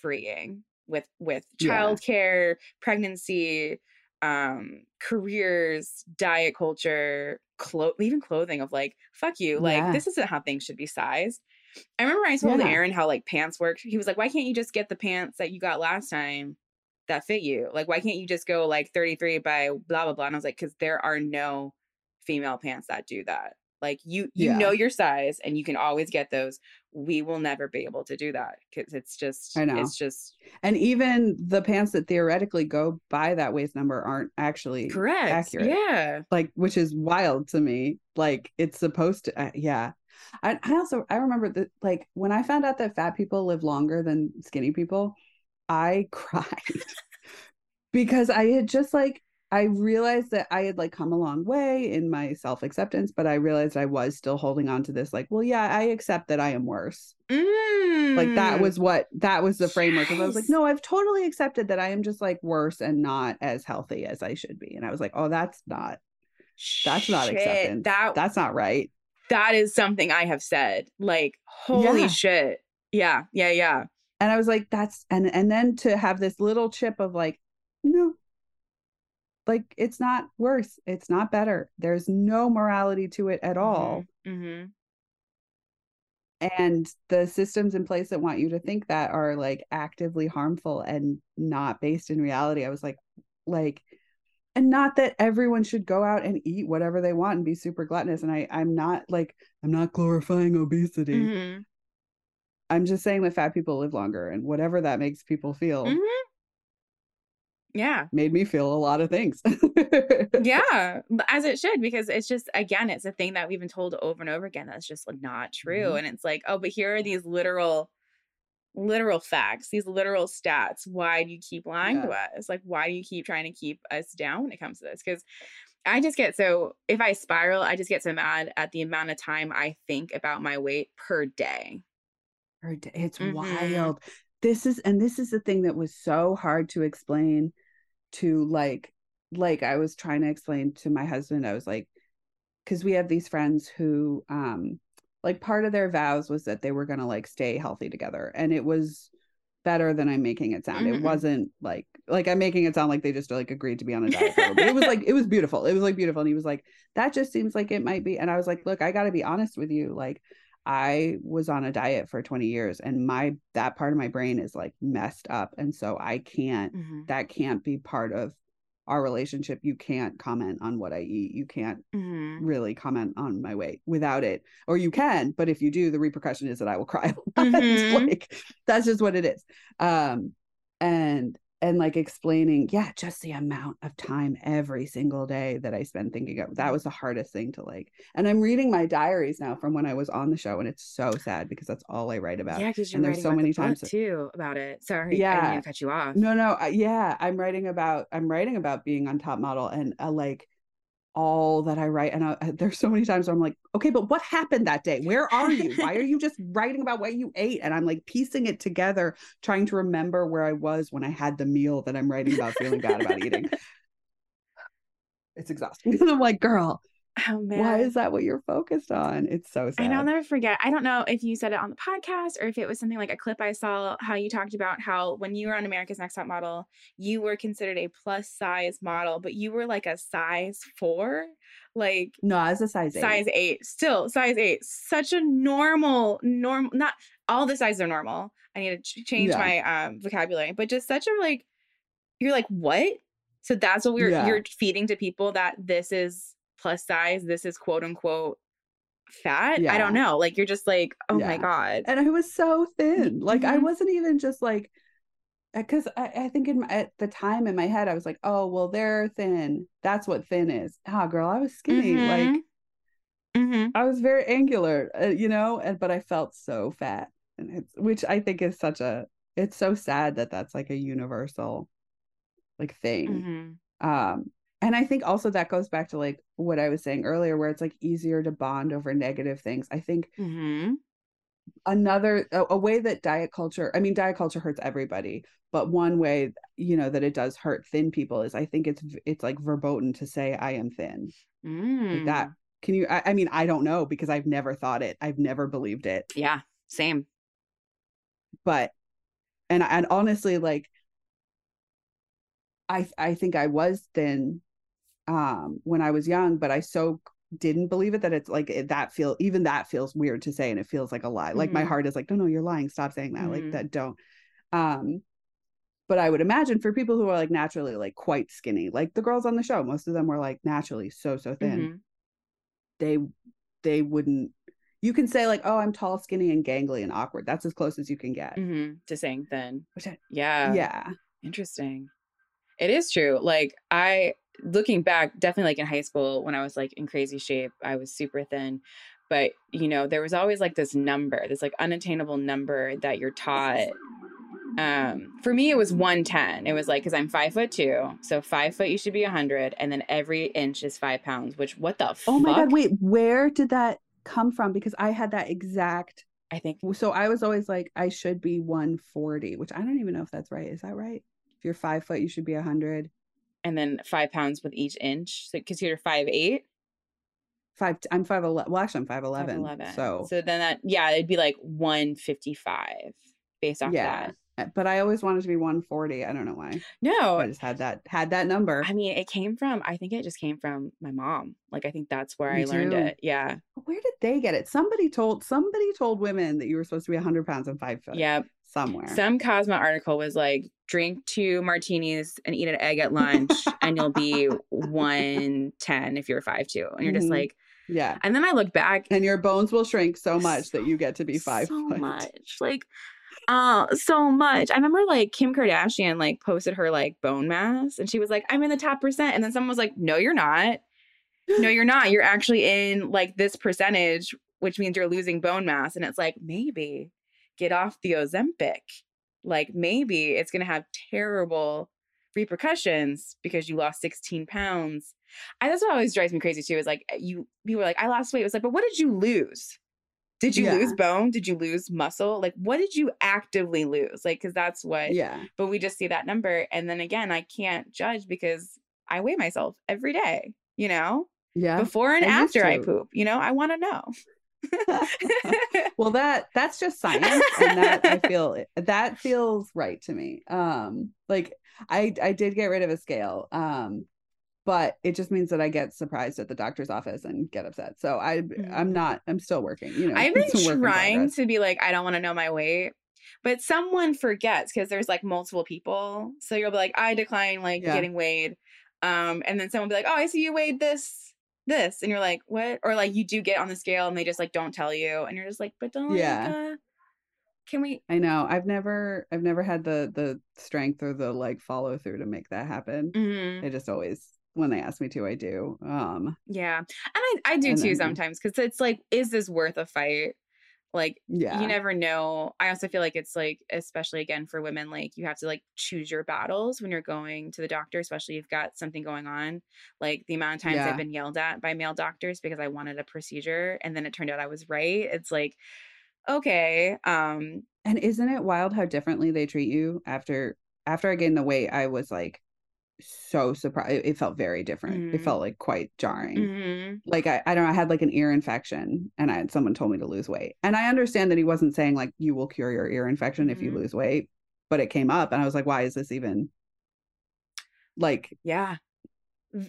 freeing with with Yeah. childcare, pregnancy, um careers, diet culture, clo- even clothing of like fuck you, like Yeah. this isn't how things should be sized. I remember I told Yeah. Aaron how like pants worked. He was like, "Why can't you just get the pants that you got last time that fit you? Like, why can't you just go like 33 by blah blah blah?" And I was like, "Cause there are no female pants that do that. Like you you Yeah. know your size and you can always get those. We will never be able to do that because it's just I know. it's just And even the pants that theoretically go by that waist number aren't actually correct. accurate. Yeah. Like, which is wild to me. Like, it's supposed to, uh, yeah. I, I also, I remember that, like, when I found out that fat people live longer than skinny people, I cried because I had just like, I realized that I had like come a long way in my self acceptance, but I realized I was still holding on to this, like, well, yeah, I accept that I am worse. like that Mm. was what that was the framework and i was like no i've totally accepted that i am just like worse and not as healthy as i should be and i was like oh that's not that's not Shit, acceptance That that's not right that is something I have said. Like, holy Yeah. shit. Yeah, yeah, yeah. and i was like that's and and then to have this little chip of like no like it's not worse it's not better there's no morality to it at all Mm-hmm. and the systems in place that want you to think that are like actively harmful and not based in reality i was like like and not that everyone should go out and eat whatever they want and be super gluttonous and i i'm not like i'm not glorifying obesity Mhm. i'm just saying that fat people live longer and whatever that makes people feel Mhm. Yeah. made me feel a lot of things Yeah. As it should, because it's just, again, it's a thing that we've been told over and over again that's just like not true. Mhm. And it's like, oh, but here are these literal, literal facts, these literal stats. Why do you keep lying to us? Like, why do you keep trying to keep us down when it comes to this? Because I just get so, if I spiral, I just get so mad at the amount of time I think about my weight per day. It's Mhm. wild. This is and this is the thing that was so hard to explain to like like I was trying to explain to my husband. I was like cuz we have these friends who um like part of their vows was that they were going to like stay healthy together and it was better than I'm making it sound. Mhm. It wasn't like like I'm making it sound like they just like agreed to be on a diet. for a little bit. it was like it was beautiful. It was like beautiful and he was like that just seems like it might be and I was like look, I got to be honest with you like I was on a diet for 20 years and my that part of my brain is like messed up and so I can't Mhm. that can't be part of our relationship. You can't comment on what I eat. You can't Mhm. really comment on my weight without it. Or you can, but if you do, the repercussion is that I will cry. Mhm. like that's just what it is. Um and and like explaining, yeah, just the amount of time every single day that I spend thinking of that was the hardest thing to like. And I'm reading my diaries now from when I was on the show, and it's so sad because that's all I write about. Yeah, because you're and there's writing so about many the times too about it. Sorry, I Yeah. didn't mean to cut you off. No, no, I- yeah, I'm writing about I'm writing about being on top model and uh, like all that I write. And I, there's so many times where I'm like, okay, but what happened that day? Where are you? Why are you just writing about what you ate? And I'm like piecing it together, trying to remember where I was when I had the meal that I'm writing about feeling bad about eating. It's exhausting. I'm like, girl, Oh man. why is that what you're focused on? It's so sad. And I'll never forget. I don't know if you said it on the podcast or if it was something like a clip I saw, how you talked about how when you were on America's Next Top Model, you were considered a plus size model, but you were like a size four, like no, I was a size eight. size eight, still size eight. Such a normal, normal, not all the sizes are normal. I need to ch- change Yeah. my um, vocabulary, but just such a like, you're like, what? So that's what we're, Yeah. you're feeding to people that this is plus size, this is quote unquote fat. I don't know. Like you're just like, oh my God. and I was so thin. Like I Mhm. wasn't even just like because I, I think in my, at the time in my head I was like, oh well, they're thin. That's what thin is. Ah, girl, I was skinny. Like Mhm. I was very angular, uh, you know, and but I felt so fat, and it's which I think is such a. It's so sad that that's like a universal, like thing. Mhm. Um, and I think also that goes back to like what I was saying earlier, where it's like easier to bond over negative things. I think Mhm. another a, a way that diet culture i mean diet culture hurts everybody but one way you know that it does hurt thin people is i think it's it's like verboten to say i am thin like Mm. that can you I, I mean i don't know because i've never thought it i've never believed it Yeah. Same. but and and honestly like i i think i was thin um when i was young but i so didn't believe it that it's like it, that feel even that feels weird to say and it feels like a lie like my Mhm. heart is like no no you're lying stop saying that Mhm. like that don't um but i would imagine for people who are like naturally like quite skinny like the girls on the show most of them were like naturally so so thin Mhm. they they wouldn't you can say like oh i'm tall skinny and gangly and awkward that's as close as you can get Mhm. To saying thin. I- Yeah. yeah Interesting. It is true. Like I looking back, definitely like in high school when I was like in crazy shape, I was super thin. But you know, there was always like this number, this like unattainable number that you're taught. Um, for me, it was 110. It was like because I'm five foot two, so five foot you should be 100, and then every inch is five pounds. Which what the Oh my fuck? god, wait, where did that come from? Because I had that exact I think so I was always like I should be 140, which I don't even know if that's right. Is that right? If you're five foot, you should be 100. And then five pounds with each inch. So because you're five eight. Five. I'm five eleven. Well, actually, I'm five eleven. 5'11". So, so then that yeah, it'd be like 155 based off Yeah. that. Uh, But I always wanted to be 140. I don't know why. No, I just had that had that number. I mean, it came from, I think it just came from my mom. Like, I think that's where Me I learned it. Yeah. Where did they get it? Somebody told somebody told women that you were supposed to be 100 pounds and five foot. Yeah. somewhere. Some Cosmo article was like, drink two martinis and eat an egg at lunch, and you'll be 110 if you're 5'2. And you're just Mhm. like, yeah, and then I look back and your bones will shrink so much that you get to be five. so foot. much like uh so much i remember like kim kardashian like posted her like bone mass and she was like i'm in the top percent and then someone was like no you're not no you're not you're actually in like this percentage which means you're losing bone mass and it's like maybe get off the ozempic like maybe it's going to have terrible repercussions because you lost 16 pounds I, that's what always drives me crazy too is like eh, you people are like i lost weight it was like but what did you lose did you Yeah. lose bone? Did you lose muscle? Like, what did you actively lose? Like, because that's what, Yeah, but we just see that number. And then again, I can't judge because I weigh myself every day, you know, yeah. before and I after I poop, you know, I want to know. well, that that's just science, and that I feel that feels right to me. Um, like I I did get rid of a scale. Um, but it just means that I get surprised at the doctor's office and get upset. So I I'm Mhm. not I'm still working. You know, I've been it's a work in trying to be like, I don't want to know my weight. But someone forgets because there's like multiple people. So you'll be like, I decline like Yeah. getting weighed. Um, and then someone will be like, Oh, I see you weighed this, this. And you're like, What? Or like you do get on the scale and they just like don't tell you. And you're just like, But don't Yeah. like, uh, can we I know. I've never I've never had the the strength or the like follow through to make that happen. Mhm. I just always when they ask me to, I do. Um, Yeah. And I, I do too then- sometimes because it's like, is this worth a fight? Like yeah, you never know. I also feel like it's like, especially again for women, like you have to like choose your battles when you're going to the doctor, especially if you've got something going on. Like the amount of times Yeah. I've been yelled at by male doctors because I wanted a procedure and then it turned out I was right. It's like, okay. Um, And isn't it wild how differently they treat you after after I gained the weight? I was like so surprised. It felt very different. It Mhm. felt like quite jarring. mhm. Like I, I don't know, I had like an ear infection and I had someone told me to lose weight. And I understand that he wasn't saying like you will cure your ear infection if you Mhm. lose weight, but it came up and I was like, why is this even like Yeah.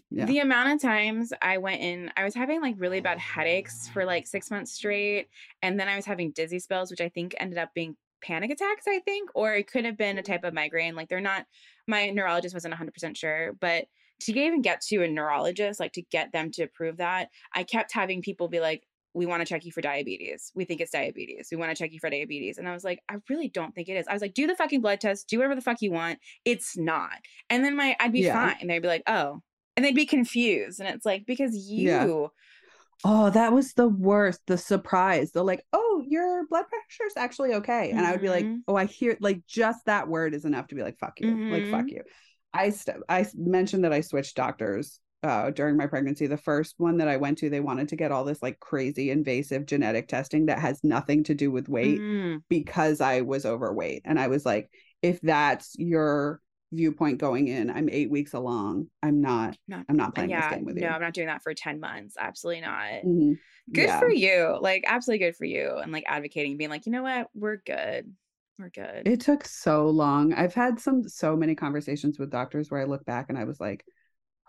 Yeah. The amount of times I went in, I was having like really bad headaches for like six months straight. And then I was having dizzy spells, which I think ended up being panic attacks, I think, or it could have been a mm-hmm. type of migraine. Like they're not, my neurologist wasn't 100% sure, but to even get to a neurologist, like to get them to approve that, I kept having people be like, we want to check you for diabetes. We think it's diabetes. We want to check you for diabetes. And I was like, I really don't think it is. I was like, do the fucking blood test, do whatever the fuck you want. It's not. And then my I'd be Yeah. fine. They'd be like, oh. And they'd be confused. And it's like, because you Yeah. Oh, that was the worst. The surprise. They're like, oh, your blood pressure's actually okay. And I would be like, Mhm. oh, I hear like just that word is enough to be like, fuck you. Like, Mm-hmm. fuck you. I st- I mentioned that I switched doctors uh during my pregnancy. The first one that I went to, they wanted to get all this like crazy invasive genetic testing that has nothing to do with weight Mm, because I was overweight. And I was like, if that's your viewpoint going in, I'm eight weeks along. I'm not not, I'm not playing yeah, this game with you. no, I'm not doing that for 10 months. Absolutely not. Mhm. Good Yeah. for you. Like, absolutely good for you. And like advocating, being like, you know what? We're good. We're good. It took so long. I've had some so many conversations with doctors where I look back and I was like,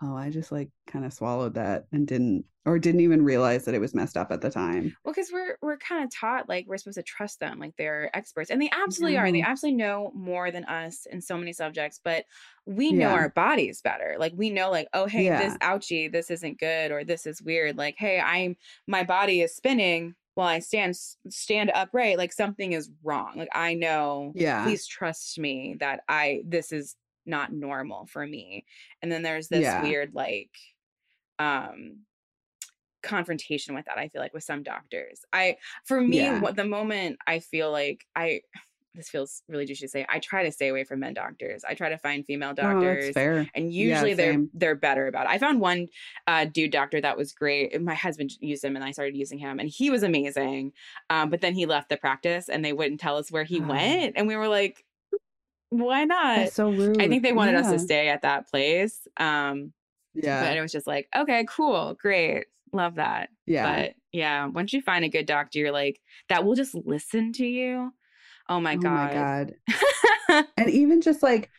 oh, I just like kind of swallowed that and didn't or didn't even realize that it was messed up at the time. Well, because we're we're kind of taught like we're supposed to trust them, like they're experts, and they absolutely are. They absolutely know more than us in so many subjects. But we know Yeah. our bodies better. Like we know, like oh hey, this ouchie, this isn't good, or this is weird. Like hey, I'm my body is spinning while I stand stand upright. Like something is wrong. Like I know. Yeah. Please trust me that I this is not normal for me. And then there's this Yeah. weird like um confrontation with that i feel like with some doctors i for me Yeah. what the moment i feel like i this feels really douchey to say i try to stay away from men doctors i try to find female Oh, doctors fair. and Yeah, usually they're they're better about it i found one uh dude doctor that was great my husband used him and i started using him and he was amazing um but then he left the practice and they wouldn't tell us where he Oh. went and we were like why not That's so rude. i think they wanted us to stay at that place um Yeah. but it was just like okay cool great love that yeah. but yeah, once you find a good doctor, you're like that will just listen to you. Oh my oh god. my god. and even just like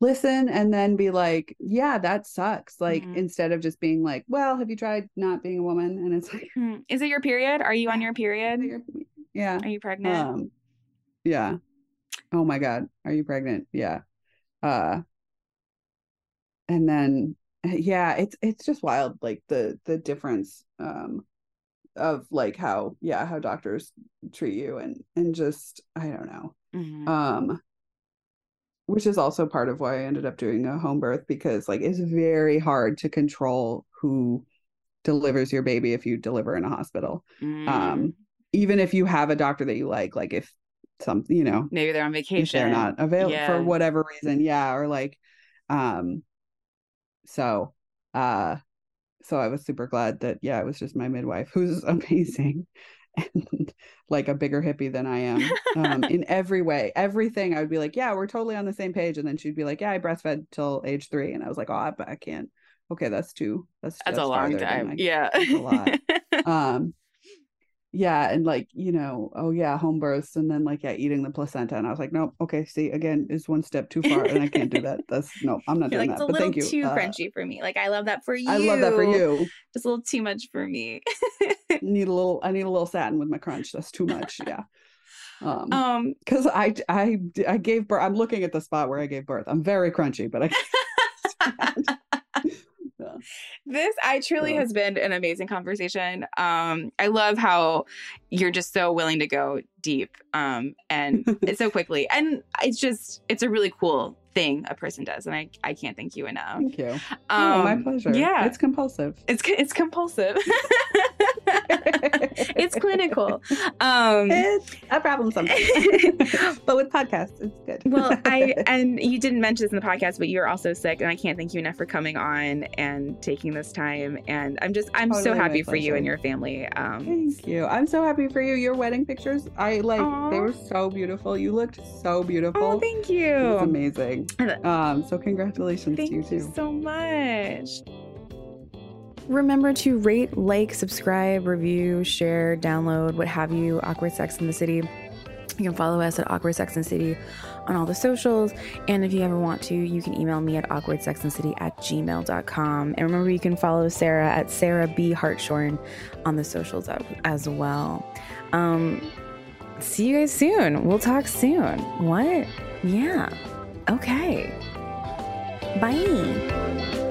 listen and then be like, yeah, that sucks. Like Mhm. instead of just being like, well, have you tried not being a woman? And it's like, Hmm. Is it your period? Are you on your period? yeah. Are you pregnant? Um, yeah. Oh my God. Are you pregnant? Yeah. Uh, and then yeah, it's it's just wild, like the the difference um of like how yeah how doctors treat you and and just I don't know Mhm. um which is also part of why I ended up doing a home birth because like it's very hard to control who delivers your baby if you deliver in a hospital Mm. um even if you have a doctor that you like like if some you know maybe they're on vacation. they're not available Yeah. for whatever reason yeah or like um so uh so i was super glad that yeah it was just my midwife who's amazing and like a bigger hippie than i am um in every way everything i would be like yeah we're totally on the same page and then she'd be like yeah i breastfed till age three and i was like oh i, I can't okay that's too that's That's a long time. I- yeah. a lot. um yeah and like you know oh yeah home births and then like yeah eating the placenta and i was like nope okay see again is one step too far and i can't do that that's no i'm not You're doing like, it's that a but little thank you too Uh, crunchy for me. Like I love that for you. i love that for you Just a little too much for me. need a little i need a little satin with my crunch that's too much yeah um um, because i i i gave birth i'm looking at the spot where i gave birth i'm very crunchy but i Yeah. this I truly So- has been an amazing conversation. Um, I love how you're just so willing to go deep um and so quickly. And it's just it's a really cool thing a person does. And I, I can't thank you enough. thank you oh my Um, pleasure Yeah. it's compulsive It's it's compulsive. it's clinical. Um it's a problem sometimes but with podcasts it's good well, I and you didn't mention this in the podcast, but you're also sick, and I can't thank you enough for coming on and taking this time. And I'm just I'm so Totally my happy for you and your family. Um, Thank you. I'm so happy for you. Your wedding pictures, I like Aw. they were so beautiful. You looked so beautiful. oh, thank It was amazing. Um, so congratulations Thank to you too. you too. so much. Remember to rate, like, subscribe, review, share, download, what have you, Awkward Sex in the City. You can follow us at Awkward Sex and City on all the socials. And if you ever want to, you can email me at awkwardsexandcity at gmail.com. And remember, you can follow Sarah at Sarah B. Hartshorne on the socials as well. Um, see you guys soon. We'll talk soon. What? Yeah. Okay. Bye.